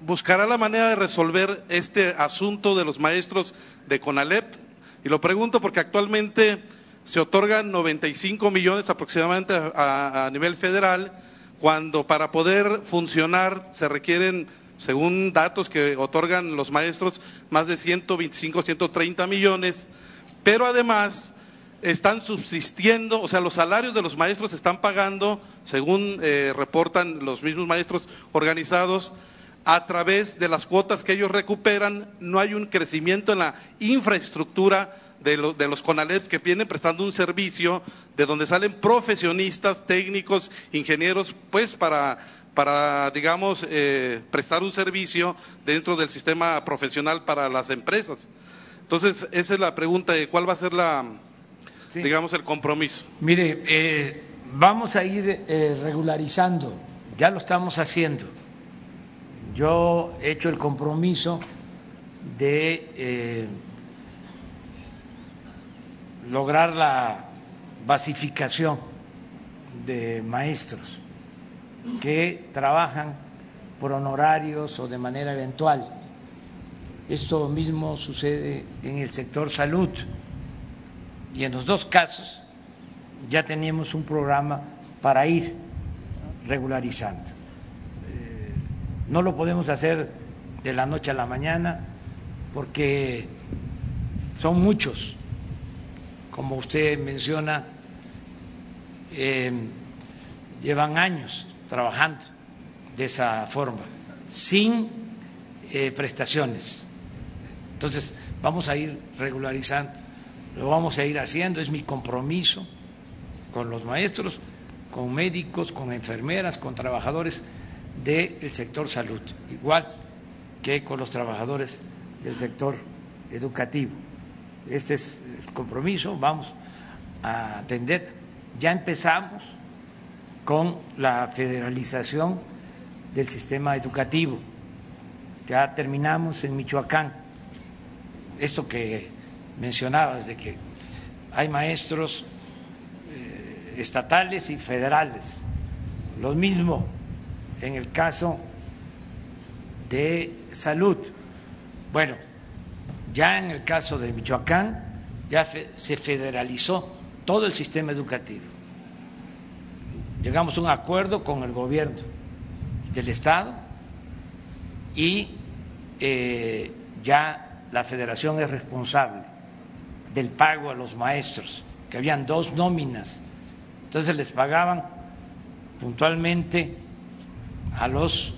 buscará la manera de resolver este asunto de los maestros de CONALEP. Y lo pregunto porque actualmente se otorgan 95 millones aproximadamente a nivel federal cuando para poder funcionar se requieren, según datos que otorgan los maestros, más de 125, 130 millones, pero además están subsistiendo, o sea, los salarios de los maestros están pagando, según eh, reportan los mismos maestros organizados, a través de las cuotas que ellos recuperan, no hay un crecimiento en la infraestructura de, los CONALEP que vienen prestando un servicio de donde salen profesionistas, técnicos, ingenieros, pues para, para digamos, eh, prestar un servicio dentro del sistema profesional para las empresas. Entonces, esa es la pregunta de cuál va a ser la, digamos, el compromiso. Mire, eh, vamos a ir eh, regularizando, ya lo estamos haciendo. Yo he hecho el compromiso de lograr la basificación de maestros que trabajan por honorarios o de manera eventual. Esto mismo sucede en el sector salud y en los dos casos ya teníamos un programa para ir regularizando. No lo podemos hacer de la noche a la mañana porque son muchos como usted menciona, eh, llevan años trabajando de esa forma, sin eh, prestaciones. Entonces, vamos a ir regularizando, lo vamos a ir haciendo, es mi compromiso con los maestros, con médicos, con enfermeras, con trabajadores del sector salud, igual que con los trabajadores del sector educativo. Este es el compromiso, vamos a atender. Ya empezamos con la federalización del sistema educativo. Ya terminamos en Michoacán. Esto que mencionabas de que hay maestros eh, estatales y federales. Lo mismo en el caso de salud. Bueno, ya en el caso de Michoacán, ya se federalizó todo el sistema educativo. Llegamos a un acuerdo con el gobierno del Estado y eh, ya la federación es responsable del pago a los maestros, que habían dos nóminas. Entonces les pagaban puntualmente a los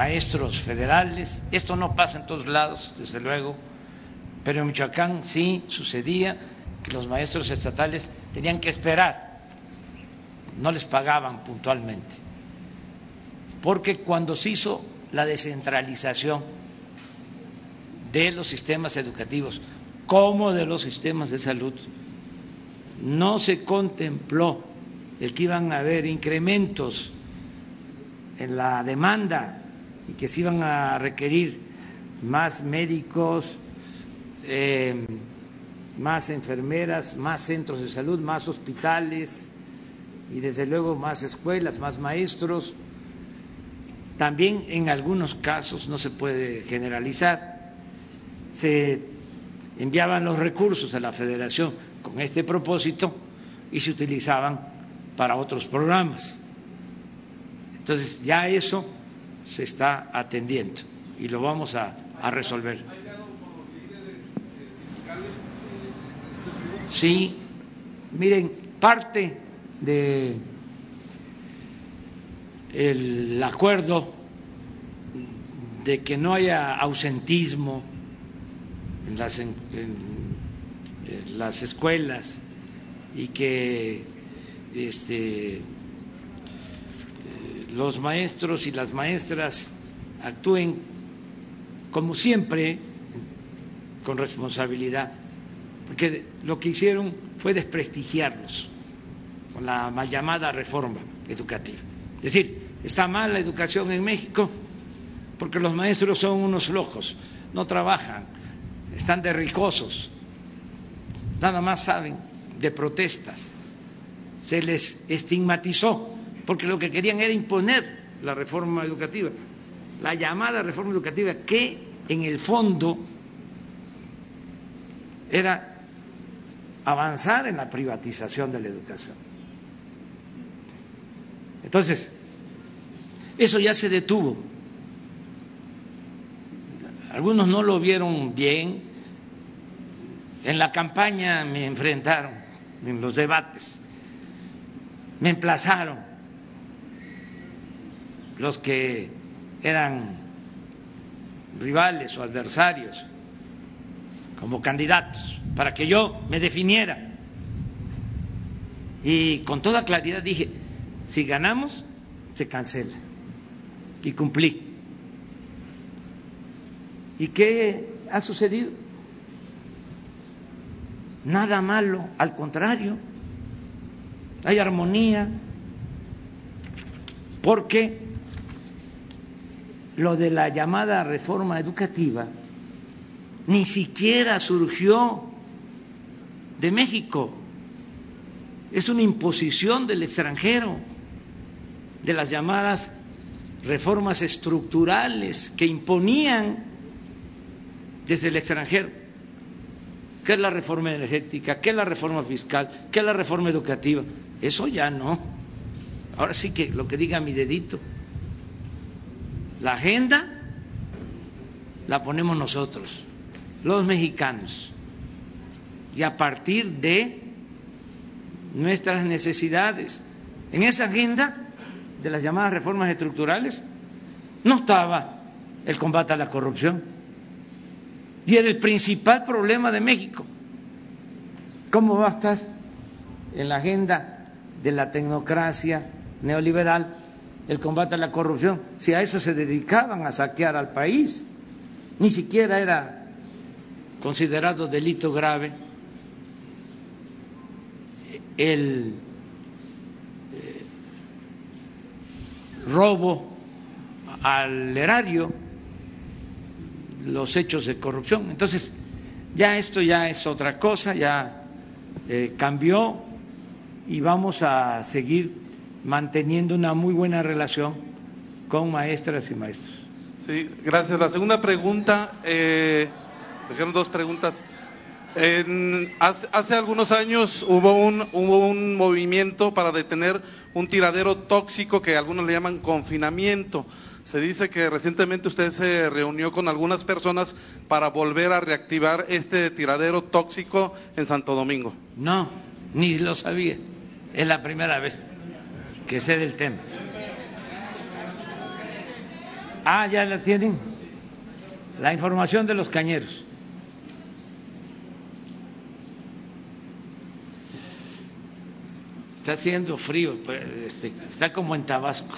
maestros federales. Esto no pasa en todos lados, desde luego, pero en Michoacán sí sucedía que los maestros estatales tenían que esperar, no les pagaban puntualmente. porque cuando se hizo la descentralización de los sistemas educativos como de los sistemas de salud, no se contempló el que iban a haber incrementos en la demanda y que se iban a requerir más médicos, eh, más enfermeras, más centros de salud, más hospitales y desde luego más escuelas, más maestros. También en algunos casos, no se puede generalizar, se enviaban los recursos a la federación con este propósito y se utilizaban para otros programas. Entonces ya eso se está atendiendo y lo vamos a, a resolver. Sí, miren, parte de el acuerdo de que no haya ausentismo en las, en, en las escuelas y que este, los maestros y las maestras actúen como siempre con responsabilidad, porque lo que hicieron fue desprestigiarlos con la mal llamada reforma educativa. Es decir, está mal la educación en México porque los maestros son unos flojos, no trabajan, están de ricosos, nada más saben de protestas, se les estigmatizó porque lo que querían era imponer la reforma educativa, la llamada reforma educativa que en el fondo era avanzar en la privatización de la educación. Entonces, eso ya se detuvo. Algunos no lo vieron bien. En la campaña me enfrentaron, en los debates, me emplazaron los que eran rivales o adversarios como candidatos para que yo me definiera. Y con toda claridad dije, si ganamos, se cancela. Y cumplí. ¿Y qué ha sucedido? Nada malo, al contrario, hay armonía, porque lo de la llamada reforma educativa ni siquiera surgió de México, es una imposición del extranjero, de las llamadas reformas estructurales que imponían desde el extranjero. ¿Qué es la reforma energética? ¿Qué es la reforma fiscal? ¿Qué es la reforma educativa? Eso ya no. Ahora sí que lo que diga mi dedito. La agenda la ponemos nosotros, los mexicanos, y a partir de nuestras necesidades. En esa agenda de las llamadas reformas estructurales no estaba el combate a la corrupción y era el principal problema de México. ¿Cómo va a estar en la agenda de la tecnocracia neoliberal el combate a la corrupción, si a eso se dedicaban a saquear al país, ni siquiera era considerado delito grave el eh, robo al erario, los hechos de corrupción. Entonces, ya esto ya es otra cosa, ya eh, cambió y vamos a seguir manteniendo una muy buena relación con maestras y maestros. Sí, gracias. La segunda pregunta, eh, dos preguntas. hace, algunos años hubo un, hubo un movimiento para detener un tiradero tóxico que algunos le llaman confinamiento. Se dice que recientemente usted se reunió con algunas personas para volver a reactivar este tiradero tóxico en Santo Domingo. No, ni lo sabía. Es la primera vez que sé del tema. Ah, ya la tienen. La información de los cañeros. Está haciendo frío, pues, este, está como en Tabasco.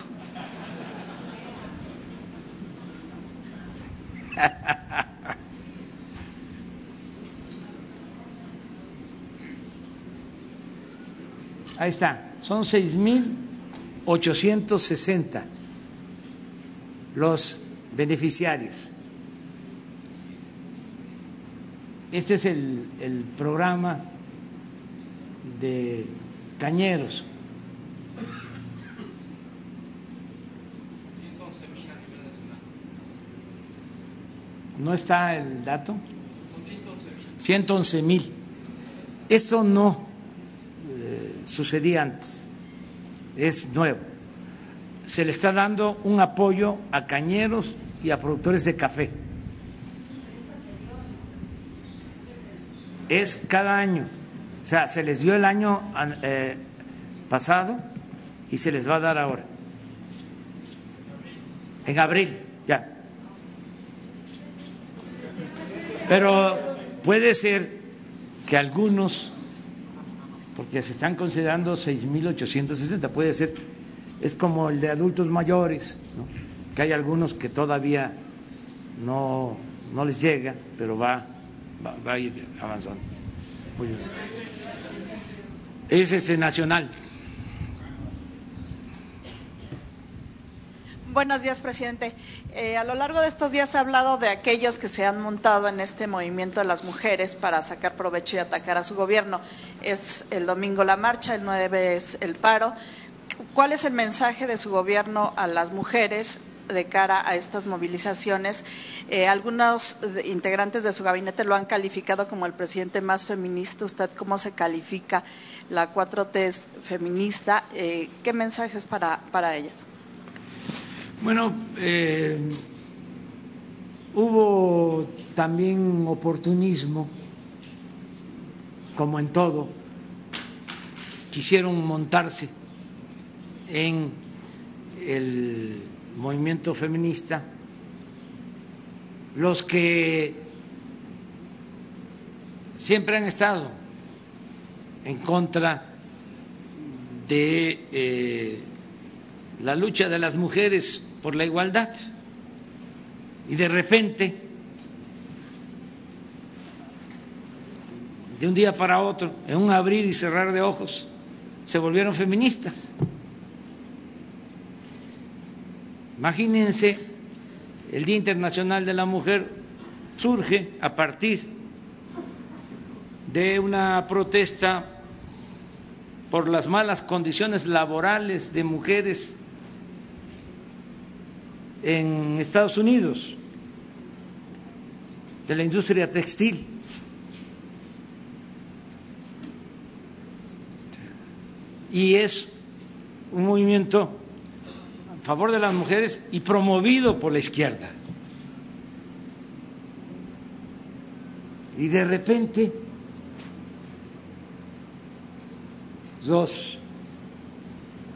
Ahí está, son seis mil 6.860 los beneficiarios. Este es el, el programa de Cañeros. ¿No está el dato? 111 mil. Esto no eh, sucedía antes, es nuevo. Se le está dando un apoyo a cañeros y a productores de café. Es cada año. O sea, se les dio el año eh, pasado y se les va a dar ahora. En abril, ya. Pero puede ser que algunos, porque se están considerando 6.860, puede ser, es como el de adultos mayores, ¿no? que hay algunos que todavía no, no les llega, pero va, va, va a ir avanzando. Bien. Es ese nacional. Buenos días, presidente. Eh, a lo largo de estos días ha hablado de aquellos que se han montado en este movimiento de las mujeres para sacar provecho y atacar a su gobierno. Es el domingo la marcha, el 9 es el paro. ¿Cuál es el mensaje de su gobierno a las mujeres de cara a estas movilizaciones? Eh, algunos integrantes de su gabinete lo han calificado como el presidente más feminista. ¿Usted cómo se califica la 4T feminista? Eh, ¿Qué mensajes para, para ellas? Bueno, eh, hubo también oportunismo, como en todo, quisieron montarse en el movimiento feminista. Los que siempre han estado en contra de eh, la lucha de las mujeres por la igualdad. Y de repente, de un día para otro, en un abrir y cerrar de ojos, se volvieron feministas. Imagínense, el Día Internacional de la Mujer surge a partir de una protesta por las malas condiciones laborales de mujeres en Estados Unidos, de la industria textil. Y es un movimiento a favor de las mujeres y promovido por la izquierda. Y de repente los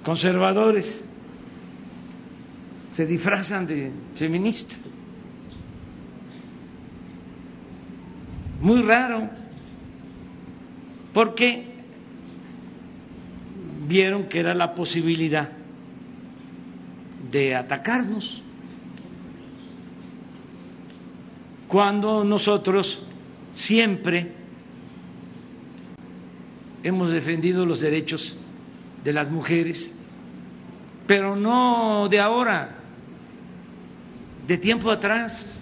conservadores se disfrazan de feminista. Muy raro, porque vieron que era la posibilidad de atacarnos cuando nosotros siempre hemos defendido los derechos de las mujeres, pero no de ahora, de tiempo atrás,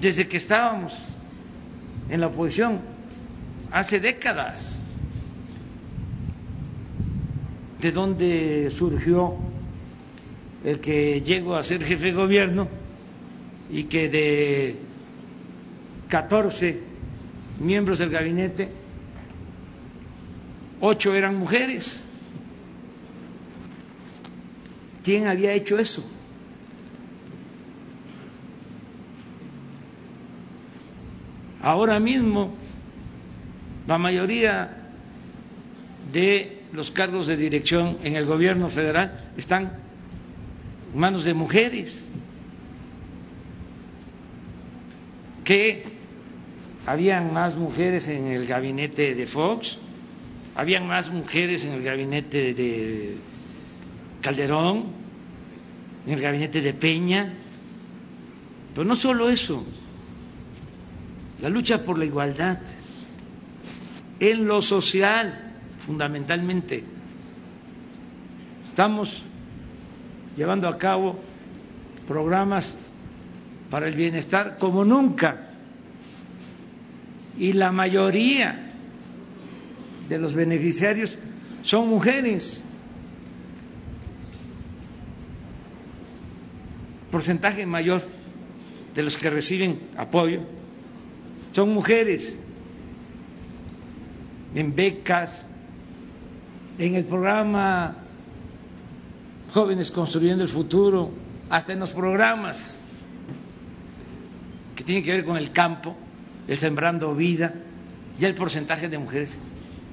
desde que estábamos en la oposición, hace décadas, de donde surgió el que llegó a ser jefe de gobierno y que de 14 miembros del gabinete, ocho eran mujeres. ¿Quién había hecho eso? Ahora mismo la mayoría de los cargos de dirección en el gobierno federal están en manos de mujeres que habían más mujeres en el gabinete de Fox, habían más mujeres en el gabinete de Calderón, en el gabinete de Peña, pero no solo eso, la lucha por la igualdad en lo social fundamentalmente. Estamos llevando a cabo programas para el bienestar como nunca y la mayoría de los beneficiarios son mujeres. Porcentaje mayor de los que reciben apoyo son mujeres en becas, en el programa Jóvenes Construyendo el Futuro, hasta en los programas que tienen que ver con el campo, el Sembrando Vida, ya el porcentaje de mujeres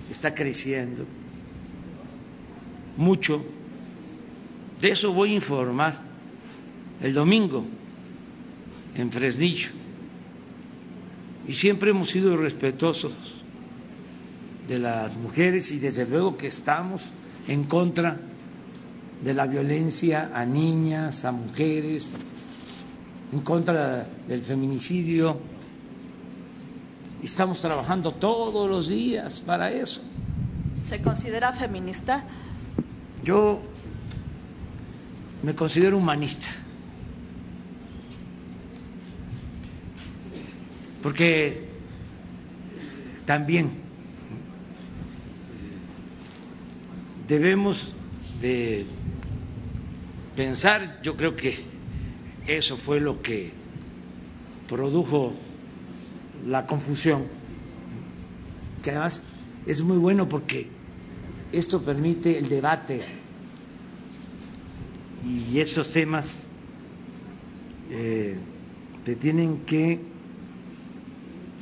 está creciendo mucho. De eso voy a informar el domingo en Fresnillo. Y siempre hemos sido respetuosos de las mujeres y desde luego que estamos en contra de la violencia a niñas, a mujeres, en contra del feminicidio. Estamos trabajando todos los días para eso. ¿Se considera feminista? Yo me considero humanista. Porque también debemos de pensar, yo creo que eso fue lo que produjo la confusión, que además es muy bueno porque esto permite el debate y esos temas eh, te tienen que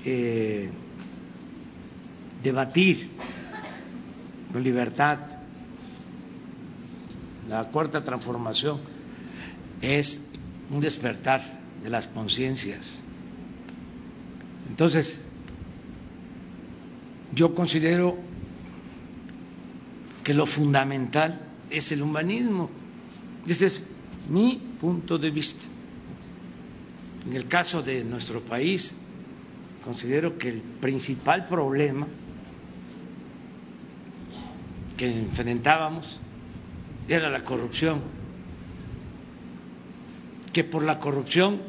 eh, debatir con libertad. La cuarta transformación es un despertar de las conciencias. Entonces, yo considero que lo fundamental es el humanismo. Ese es mi punto de vista. En el caso de nuestro país, considero que el principal problema que enfrentábamos era la corrupción, que por la corrupción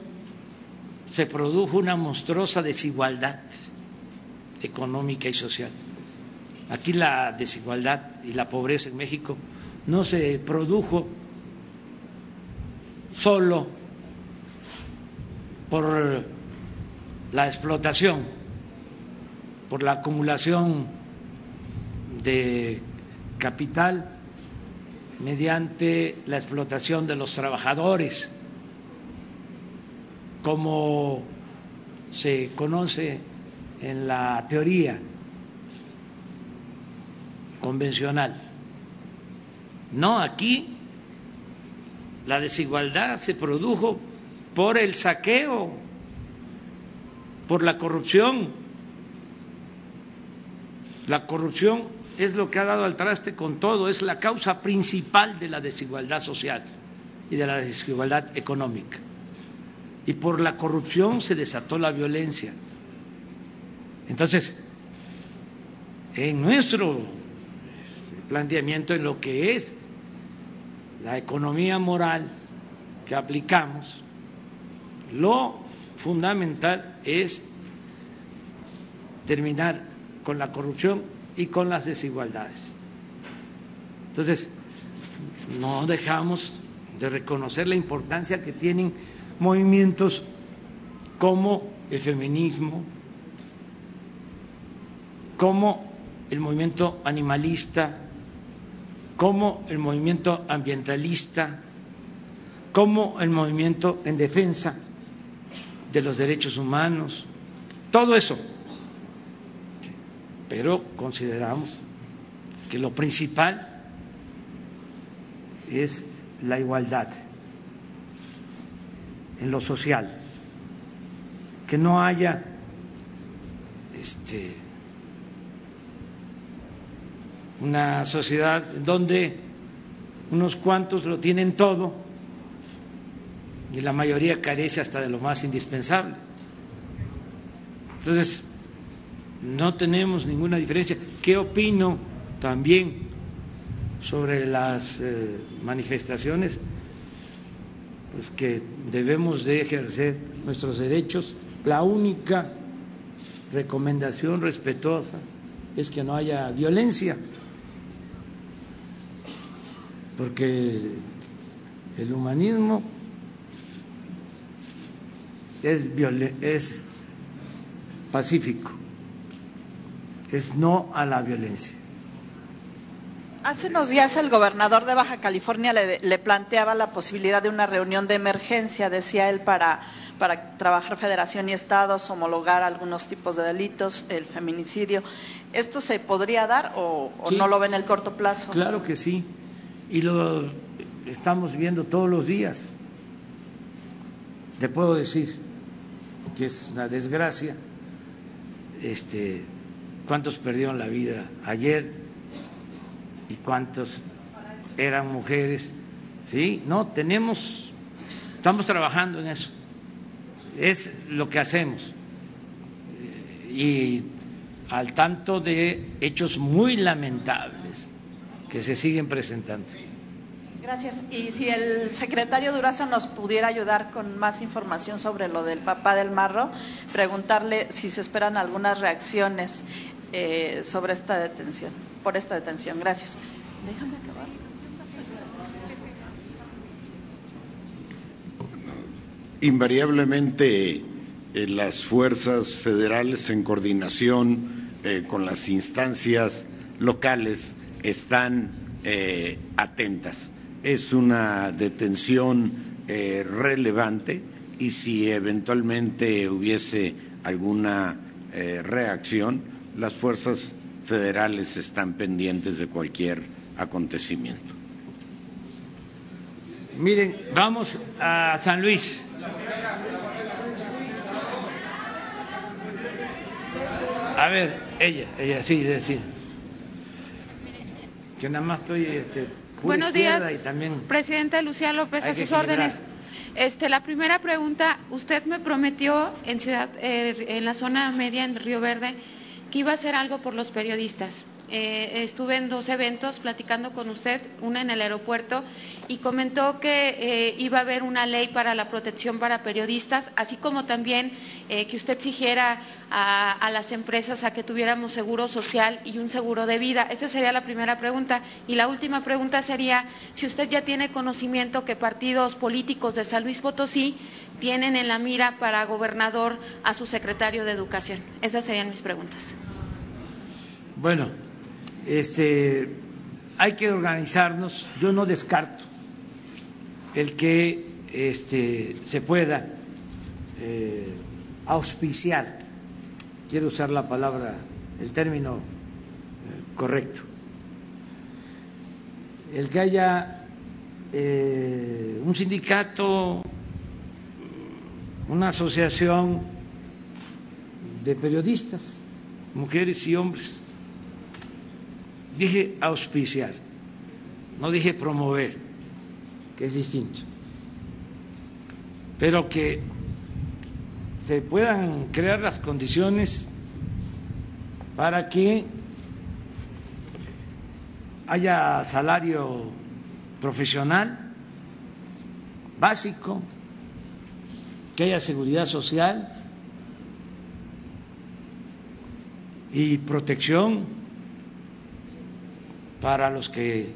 se produjo una monstruosa desigualdad económica y social. Aquí la desigualdad y la pobreza en México no se produjo solo por la explotación, por la acumulación de capital mediante la explotación de los trabajadores, como se conoce en la teoría convencional. No, aquí la desigualdad se produjo por el saqueo, por la corrupción. La corrupción es lo que ha dado al traste con todo, es la causa principal de la desigualdad social y de la desigualdad económica. Y por la corrupción se desató la violencia. Entonces, en nuestro planteamiento, en lo que es la economía moral que aplicamos, lo fundamental es terminar con la corrupción y con las desigualdades. Entonces, no dejamos de reconocer la importancia que tienen movimientos como el feminismo, como el movimiento animalista, como el movimiento ambientalista, como el movimiento en defensa de los derechos humanos, todo eso. Pero consideramos que lo principal es la igualdad en lo social, que no haya este una sociedad donde unos cuantos lo tienen todo y la mayoría carece hasta de lo más indispensable. Entonces, no tenemos ninguna diferencia. ¿Qué opino también sobre las eh, manifestaciones, pues que debemos de ejercer nuestros derechos. La única recomendación respetuosa es que no haya violencia, porque el humanismo es, es pacífico, es no a la violencia. Hace unos días el gobernador de Baja California le, planteaba la posibilidad de una reunión de emergencia, decía él, para, para trabajar federación y estados, homologar algunos tipos de delitos, el feminicidio. ¿Esto se podría dar o, no lo ve en el corto plazo? Claro que sí, y lo estamos viendo todos los días. Te puedo decir que es una desgracia. Este, ¿Cuántos perdieron la vida ayer? y cuántos eran mujeres. Sí, no, tenemos, estamos trabajando en eso. Es lo que hacemos. Y al tanto de hechos muy lamentables que se siguen presentando. Gracias. Y si el secretario Durazo nos pudiera ayudar con más información sobre lo del papá del marro, preguntarle si se esperan algunas reacciones eh, sobre esta detención, por esta detención. Gracias. Déjame acabar. Invariablemente eh, las fuerzas federales en coordinación eh, con las instancias locales están atentas. Es una detención relevante y si eventualmente hubiese alguna reacción, las fuerzas federales están pendientes de cualquier acontecimiento. Miren, vamos a San Luis. A ver, ella, ella, sí, sí. Que nada más estoy, este, Buenos días, presidente Lucía López, a sus órdenes. Este, la primera pregunta, usted me prometió en ciudad, eh, en la zona media en Río Verde, que iba a hacer algo por los periodistas. Eh, estuve en dos eventos platicando con usted, una en el aeropuerto, y comentó que eh, iba a haber una ley para la protección para periodistas, así como también eh, que usted exigiera a, a, las empresas a que tuviéramos seguro social y un seguro de vida. Esa sería la primera pregunta. Y la última pregunta sería si usted ya tiene conocimiento que partidos políticos de San Luis Potosí tienen en la mira para gobernador a su secretario de Educación. Esas serían mis preguntas. Bueno, este, hay que organizarnos. Yo no descarto el que este, se pueda eh, auspiciar, quiero usar la palabra, el término eh, correcto, el que haya eh, un sindicato, una asociación de periodistas, mujeres y hombres, Dije auspiciar, no dije promover, que es distinto. Pero que se puedan crear las condiciones para que haya salario profesional básico, que haya seguridad social y protección para los que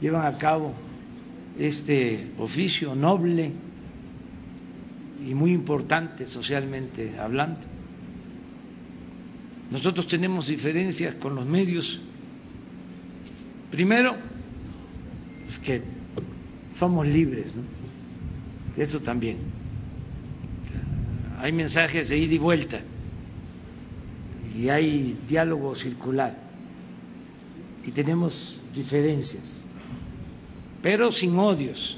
llevan a cabo este oficio noble y muy importante socialmente hablando. Nosotros tenemos diferencias con los medios. Primero, es que somos libres. Eso también. Hay mensajes de ida y vuelta y hay diálogo circular y tenemos diferencias, pero sin odios,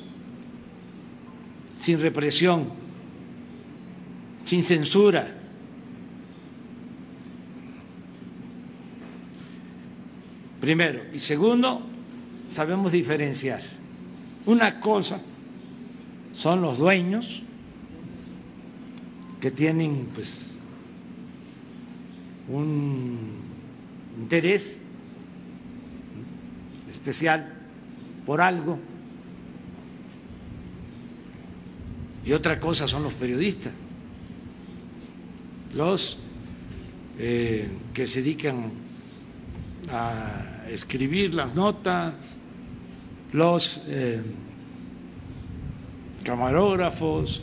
sin represión, sin censura. Primero. Y segundo, sabemos diferenciar. Una cosa son los dueños que tienen pues un interés especial por algo. Y otra cosa son los periodistas, los eh, que se dedican a escribir las notas, los eh, camarógrafos,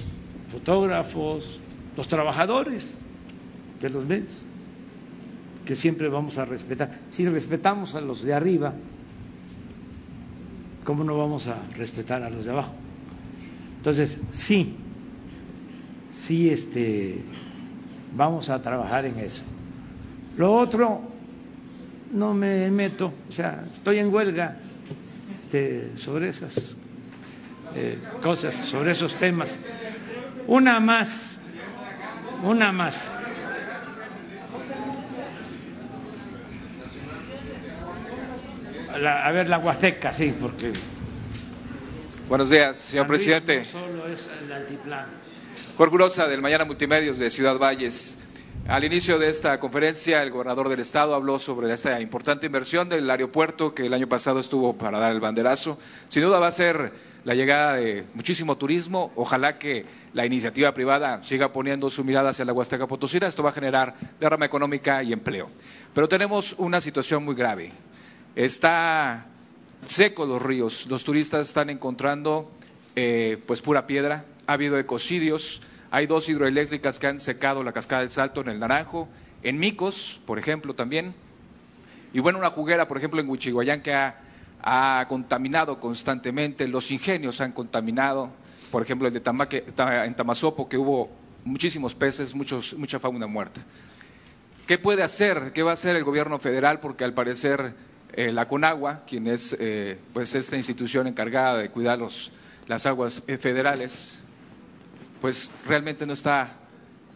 fotógrafos, los trabajadores de los medios, que siempre vamos a respetar. Si respetamos a los de arriba, ¿cómo no vamos a respetar a los de abajo? Entonces, sí, sí, este, vamos a trabajar en eso. Lo otro, no me meto, o sea, estoy en huelga este, sobre esas eh, cosas, sobre esos temas. Una más, una más. A ver, la Huasteca, sí, porque. Buenos días, señor presidente. solo es el altiplano. Jorge del Mañana Multimedios de Ciudad Valles. Al inicio de esta conferencia, el gobernador del estado habló sobre esta importante inversión del aeropuerto que el año pasado estuvo para dar el banderazo. Sin duda va a ser la llegada de muchísimo turismo. Ojalá que la iniciativa privada siga poniendo su mirada hacia la Huasteca Potosina. Esto va a generar derrama económica y empleo. Pero tenemos una situación muy grave. Está seco los ríos. Los turistas están encontrando eh, pues pura piedra. Ha habido ecocidios. Hay dos hidroeléctricas que han secado la cascada del Salto en el Naranjo, en Micos, por ejemplo, también. Y bueno, una juguera, por ejemplo, en Huichihuayán que ha contaminado constantemente, los ingenios han contaminado, por ejemplo el de Tamaque, en Tamazopo, que hubo muchísimos peces, muchos, mucha fauna muerta. ¿Qué puede hacer? ¿Qué va a hacer el gobierno federal? Porque al parecer eh, la Conagua, quien es eh, pues esta institución encargada de cuidar los, las aguas eh, federales, pues realmente no está,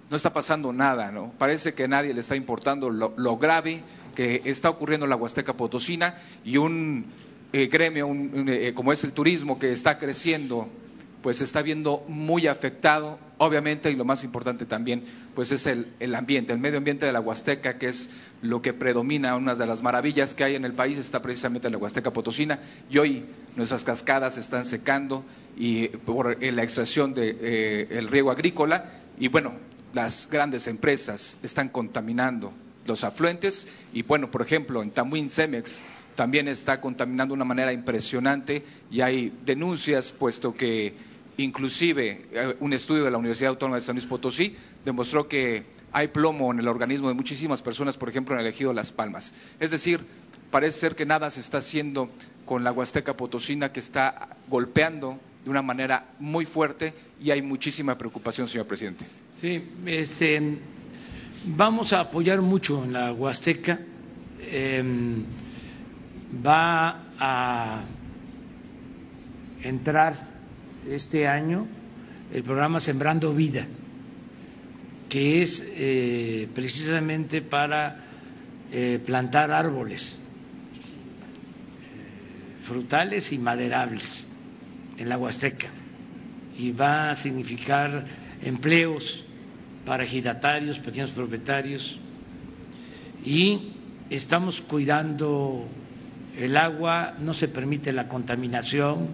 no está pasando nada, ¿no? Parece que nadie le está importando lo, grave que está ocurriendo en la Huasteca Potosina y un eh, gremio eh, como es el turismo que está creciendo, pues está viendo muy afectado, obviamente, y lo más importante también, pues es el, el, ambiente, el medio ambiente de la Huasteca, que es lo que predomina, una de las maravillas que hay en el país está precisamente en la Huasteca Potosina, y hoy nuestras cascadas están secando y por eh, la extracción del de, el riego agrícola, y bueno, las grandes empresas están contaminando los afluentes, y bueno, por ejemplo, en Tamuín Cemex, también está contaminando de una manera impresionante. Y hay denuncias, puesto que inclusive eh, un estudio de la Universidad Autónoma de San Luis Potosí demostró que hay plomo en el organismo de muchísimas personas, por ejemplo, en el ejido Las Palmas. Es decir, parece ser que nada se está haciendo con la Huasteca Potosina, que está golpeando de una manera muy fuerte y hay muchísima preocupación, señor presidente. Sí, este, vamos a apoyar mucho en la Huasteca. Em, va a entrar este año el programa Sembrando Vida, que es eh, precisamente para eh, plantar árboles frutales y maderables en la Huasteca y va a significar empleos para ejidatarios, pequeños propietarios y estamos cuidando el agua, no se permite la contaminación.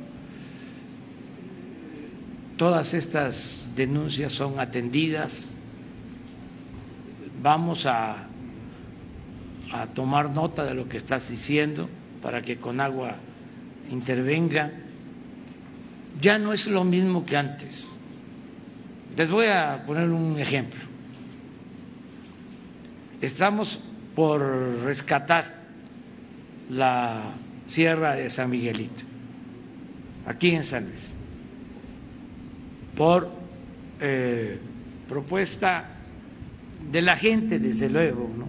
Todas estas denuncias son atendidas. Vamos a, tomar nota de lo que estás diciendo para que con agua intervenga. Ya no es lo mismo que antes. Les voy a poner un ejemplo. Estamos por rescatar la Sierra de San Miguelito, aquí en San Luis, por eh, propuesta de la gente, desde luego, ¿no?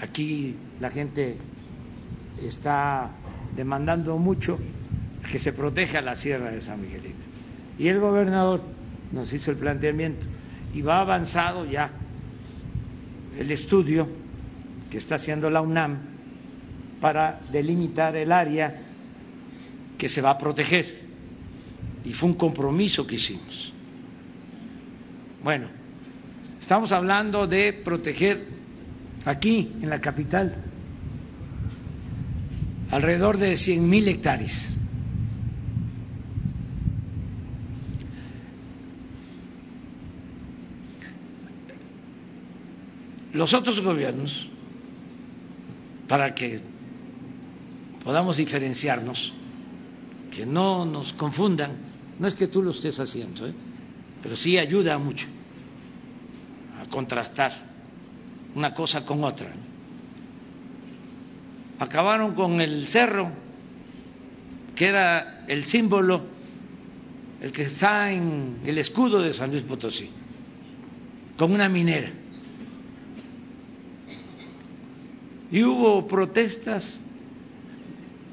Aquí la gente está demandando mucho que se proteja la Sierra de San Miguelito. Y el gobernador nos hizo el planteamiento y va avanzado ya el estudio que está haciendo la UNAM para delimitar el área que se va a proteger. Y fue un compromiso que hicimos. Bueno, estamos hablando de proteger aquí, en la capital, alrededor de 100 mil hectáreas. Los otros gobiernos, para que podamos diferenciarnos, que no nos confundan, no es que tú lo estés haciendo, ¿eh? pero sí ayuda mucho a contrastar una cosa con otra. Acabaron con el cerro, que era el símbolo, el que está en el escudo de San Luis Potosí, con una minera. Y hubo protestas,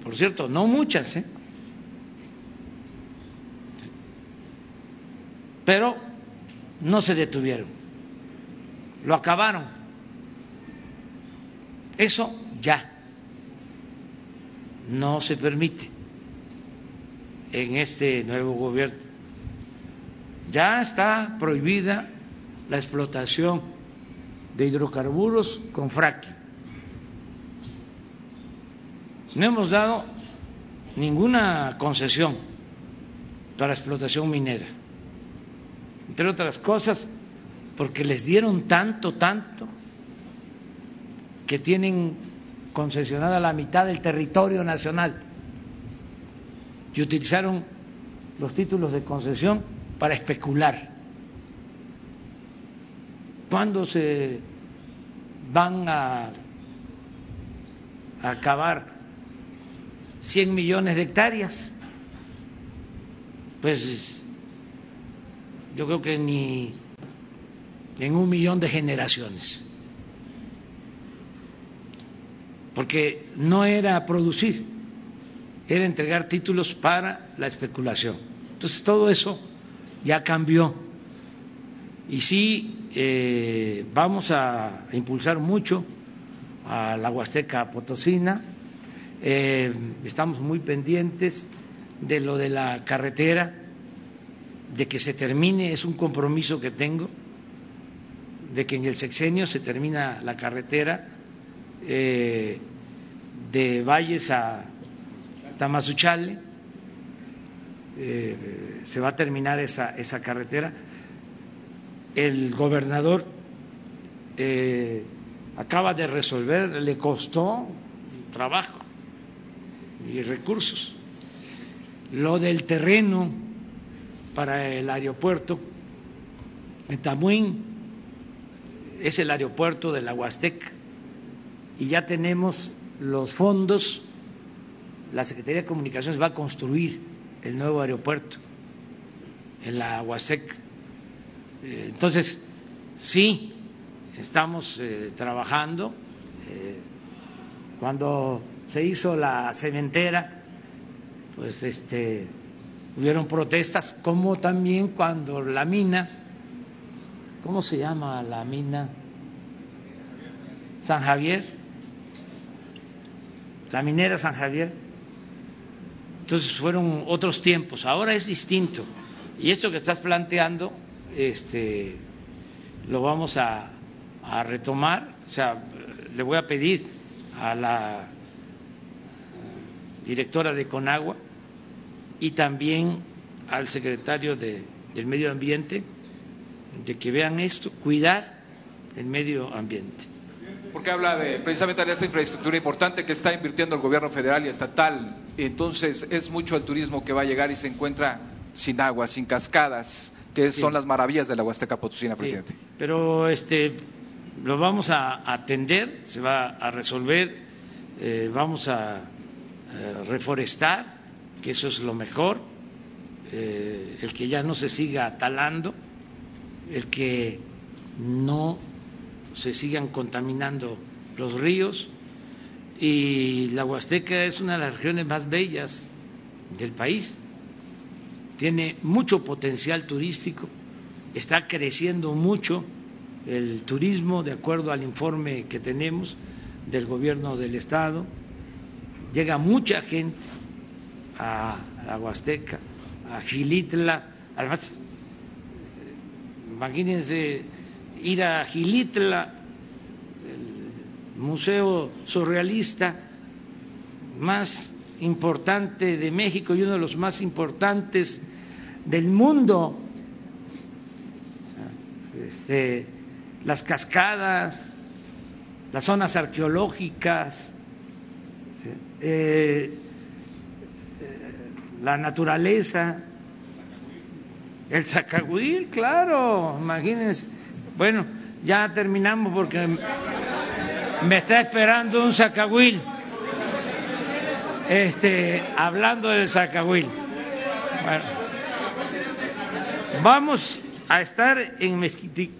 por cierto, no muchas, ¿eh? Pero no se detuvieron, lo acabaron. Eso ya no se permite en este nuevo gobierno. Ya está prohibida la explotación de hidrocarburos con fracking. No hemos dado ninguna concesión para explotación minera, entre otras cosas porque les dieron tanto, tanto, que tienen concesionada la mitad del territorio nacional y utilizaron los títulos de concesión para especular. ¿Cuándo se van a acabar 100 millones de hectáreas. Pues yo creo que ni en un millón de generaciones. Porque no era producir, era entregar títulos para la especulación. Entonces todo eso ya cambió. Y sí, eh, vamos a impulsar mucho a la Huasteca Potosina eh, estamos muy pendientes de lo de la carretera, de que se termine, es un compromiso que tengo, de que en el sexenio se termina la carretera eh, de Valles a Tamazuchale, eh, se va a terminar esa, esa carretera. El gobernador acaba de resolver, le costó trabajo y recursos. Lo del terreno para el aeropuerto en Tamuín es el aeropuerto de la Huasteca y ya tenemos los fondos. La Secretaría de Comunicaciones va a construir el nuevo aeropuerto en la Huasteca. Eh, entonces, sí, estamos eh, trabajando. Eh, cuando se hizo la cementera, pues este hubieron protestas, como también cuando la mina, ¿cómo se llama la mina? San Javier, la minera San Javier. Entonces fueron otros tiempos, ahora es distinto. Y esto que estás planteando, este, lo vamos a, a retomar, o sea, le voy a pedir a la directora de Conagua y también al secretario de, del Medio Ambiente de que vean esto, cuidar el medio ambiente. Porque habla de precisamente de esa infraestructura importante que está invirtiendo el gobierno federal y estatal. Entonces es mucho el turismo que va a llegar y se encuentra sin agua, sin cascadas, que son las maravillas de la Huasteca Potosina, presidente. pero este lo vamos a atender, se va a resolver, eh, vamos a eh, reforestar, que eso es lo mejor, eh, el que ya no se siga talando, el que no se sigan contaminando los ríos. Y la Huasteca es una de las regiones más bellas del país, tiene mucho potencial turístico, está creciendo mucho el turismo de acuerdo al informe que tenemos del gobierno del estado. Llega mucha gente a la Huasteca, a Gilitla, además, imagínense ir a Gilitla, el Museo Surrealista, más importante de México y uno de los más importantes del mundo. Este, las cascadas, las zonas arqueológicas, eh, la naturaleza, el Zacahuil, claro, imagínense. Bueno, ya terminamos porque me está esperando un Zacahuil. Este, hablando del Zacahuil. Bueno, vamos a estar en Mezquitic.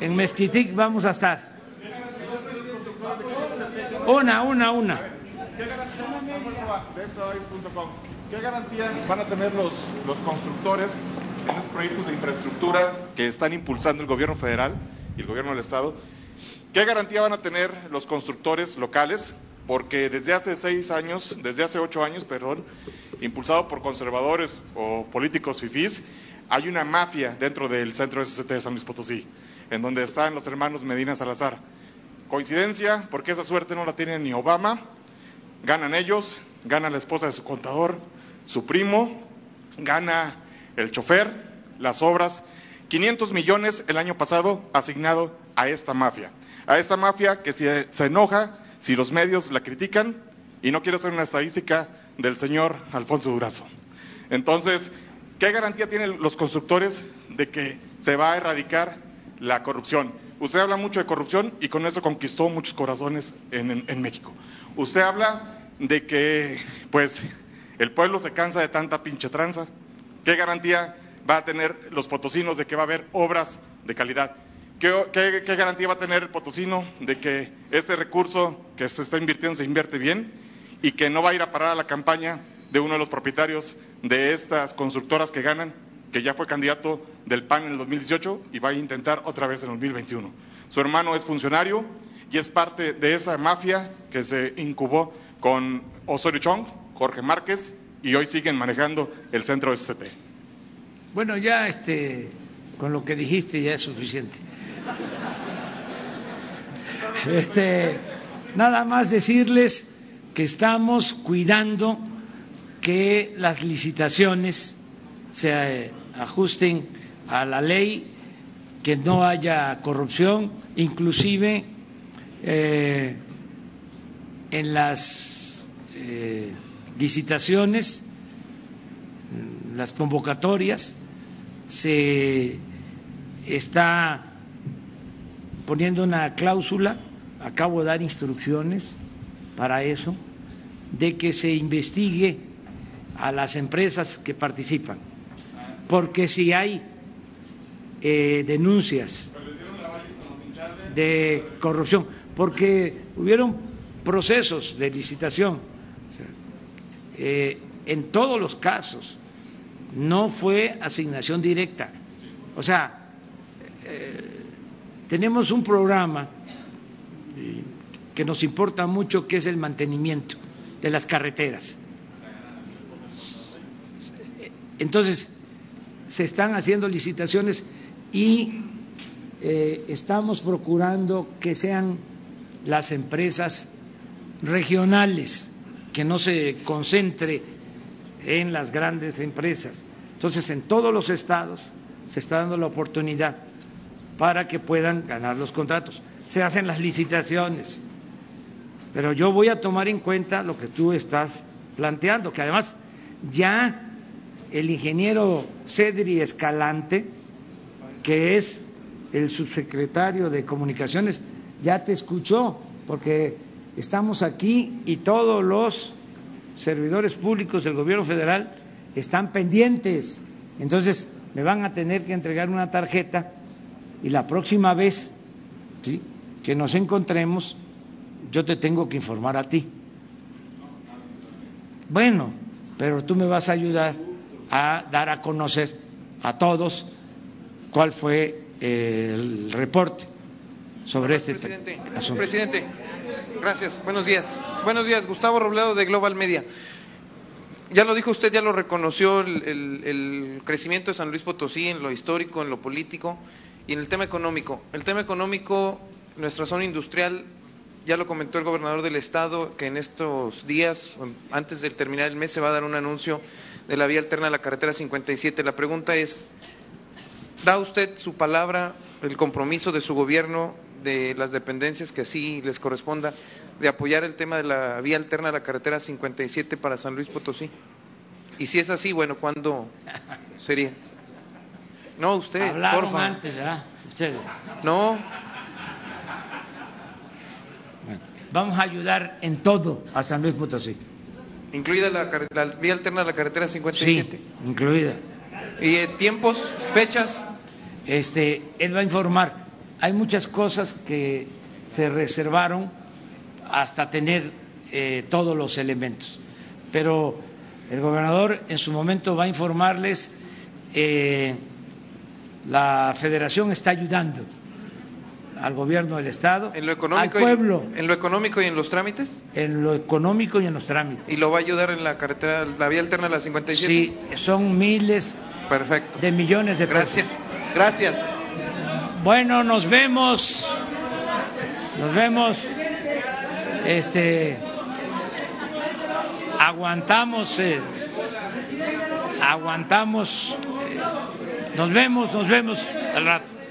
En Mezquitic vamos a estar. Una, una, una. ¿Qué garantía van a tener los, los constructores en los proyectos de infraestructura que están impulsando el gobierno federal y el gobierno del Estado? ¿Qué garantía van a tener los constructores locales? Porque desde hace seis años, desde hace ocho años, perdón, impulsado por conservadores o políticos fifís, hay una mafia dentro del centro SCT de San Luis Potosí, en donde están los hermanos Medina Salazar. Coincidencia, porque esa suerte no la tiene ni Obama, ganan ellos, gana la esposa de su contador, su primo, gana el chofer, las obras, 500 millones el año pasado asignado a esta mafia, a esta mafia que se, enoja si los medios la critican y no quiero hacer una estadística del señor Alfonso Durazo. Entonces, ¿qué garantía tienen los constructores de que se va a erradicar la corrupción? Usted habla mucho de corrupción y con eso conquistó muchos corazones en, México. Usted habla de que, pues, el pueblo se cansa de tanta pinche tranza. ¿Qué garantía va a tener los potosinos de que va a haber obras de calidad? ¿Qué, qué, qué garantía va a tener el potosino de que este recurso que se está invirtiendo se invierte bien y que no va a ir a parar a la campaña de uno de los propietarios de estas constructoras que ganan, que ya fue candidato del PAN en el 2018 y va a intentar otra vez en el 2021? Su hermano es funcionario y es parte de esa mafia que se incubó con Osorio Chong, Jorge Márquez y hoy siguen manejando el centro SCT. Bueno, ya este, con lo que dijiste ya es suficiente. Este, nada más decirles que estamos cuidando que las licitaciones se ajusten a la ley, que no haya corrupción, inclusive eh, en las eh, licitaciones, las convocatorias, se está poniendo una cláusula, acabo de dar instrucciones para eso, de que se investigue a las empresas que participan, porque si hay eh, denuncias de corrupción, porque hubieron procesos de licitación, eh, en todos los casos no fue asignación directa. O sea, eh, tenemos un programa eh, que nos importa mucho, que es el mantenimiento de las carreteras. Entonces, se están haciendo licitaciones y eh, estamos procurando que sean las empresas regionales, que no se concentre en las grandes empresas. Entonces, en todos los estados se está dando la oportunidad para que puedan ganar los contratos. Se hacen las licitaciones, pero yo voy a tomar en cuenta lo que tú estás planteando, que además ya el ingeniero Cedri Escalante, que es el subsecretario de Comunicaciones, ya te escuchó, porque estamos aquí y todos los servidores públicos del gobierno federal están pendientes. Entonces, me van a tener que entregar una tarjeta y la próxima vez que nos encontremos, yo te tengo que informar a ti. Bueno, pero tú me vas a ayudar a dar a conocer a todos cuál fue el reporte sobre este presidente, asunto. Presidente, gracias. Buenos días. Buenos días, Gustavo Robledo de Global Media. Ya lo dijo usted, ya lo reconoció el, el, el crecimiento de San Luis Potosí en lo histórico, en lo político y en el tema económico. El tema económico nuestra zona industrial, ya lo comentó el gobernador del estado, que en estos días, antes de terminar el mes, se va a dar un anuncio de la vía alterna a la carretera 57. La pregunta es, ¿da usted su palabra, el compromiso de su gobierno, de las dependencias que así les corresponda, de apoyar el tema de la vía alterna a la carretera 57 para San Luis Potosí? Y si es así, bueno, ¿cuándo sería? No, usted, Hablaron antes, ¿verdad? Usted. No. Vamos a ayudar en todo a San Luis Potosí. ¿Incluida la, vía alterna a la carretera 57? Sí, incluida. ¿Y eh, tiempos, fechas? Este, él va a informar. Hay muchas cosas que se reservaron hasta tener eh, todos los elementos, pero el gobernador en su momento va a informarles. Eh, la Federación está ayudando al gobierno del Estado, ¿En lo económico al pueblo. ¿En lo económico y en los trámites? En lo económico y en los trámites. ¿Y lo va a ayudar en la carretera, la vía alterna a la 57? Sí, son miles Perfecto. de millones de pesos. Gracias. Gracias. Bueno, nos vemos. Nos vemos. Este aguantamos eh, aguantamos eh, nos vemos, nos vemos al rato.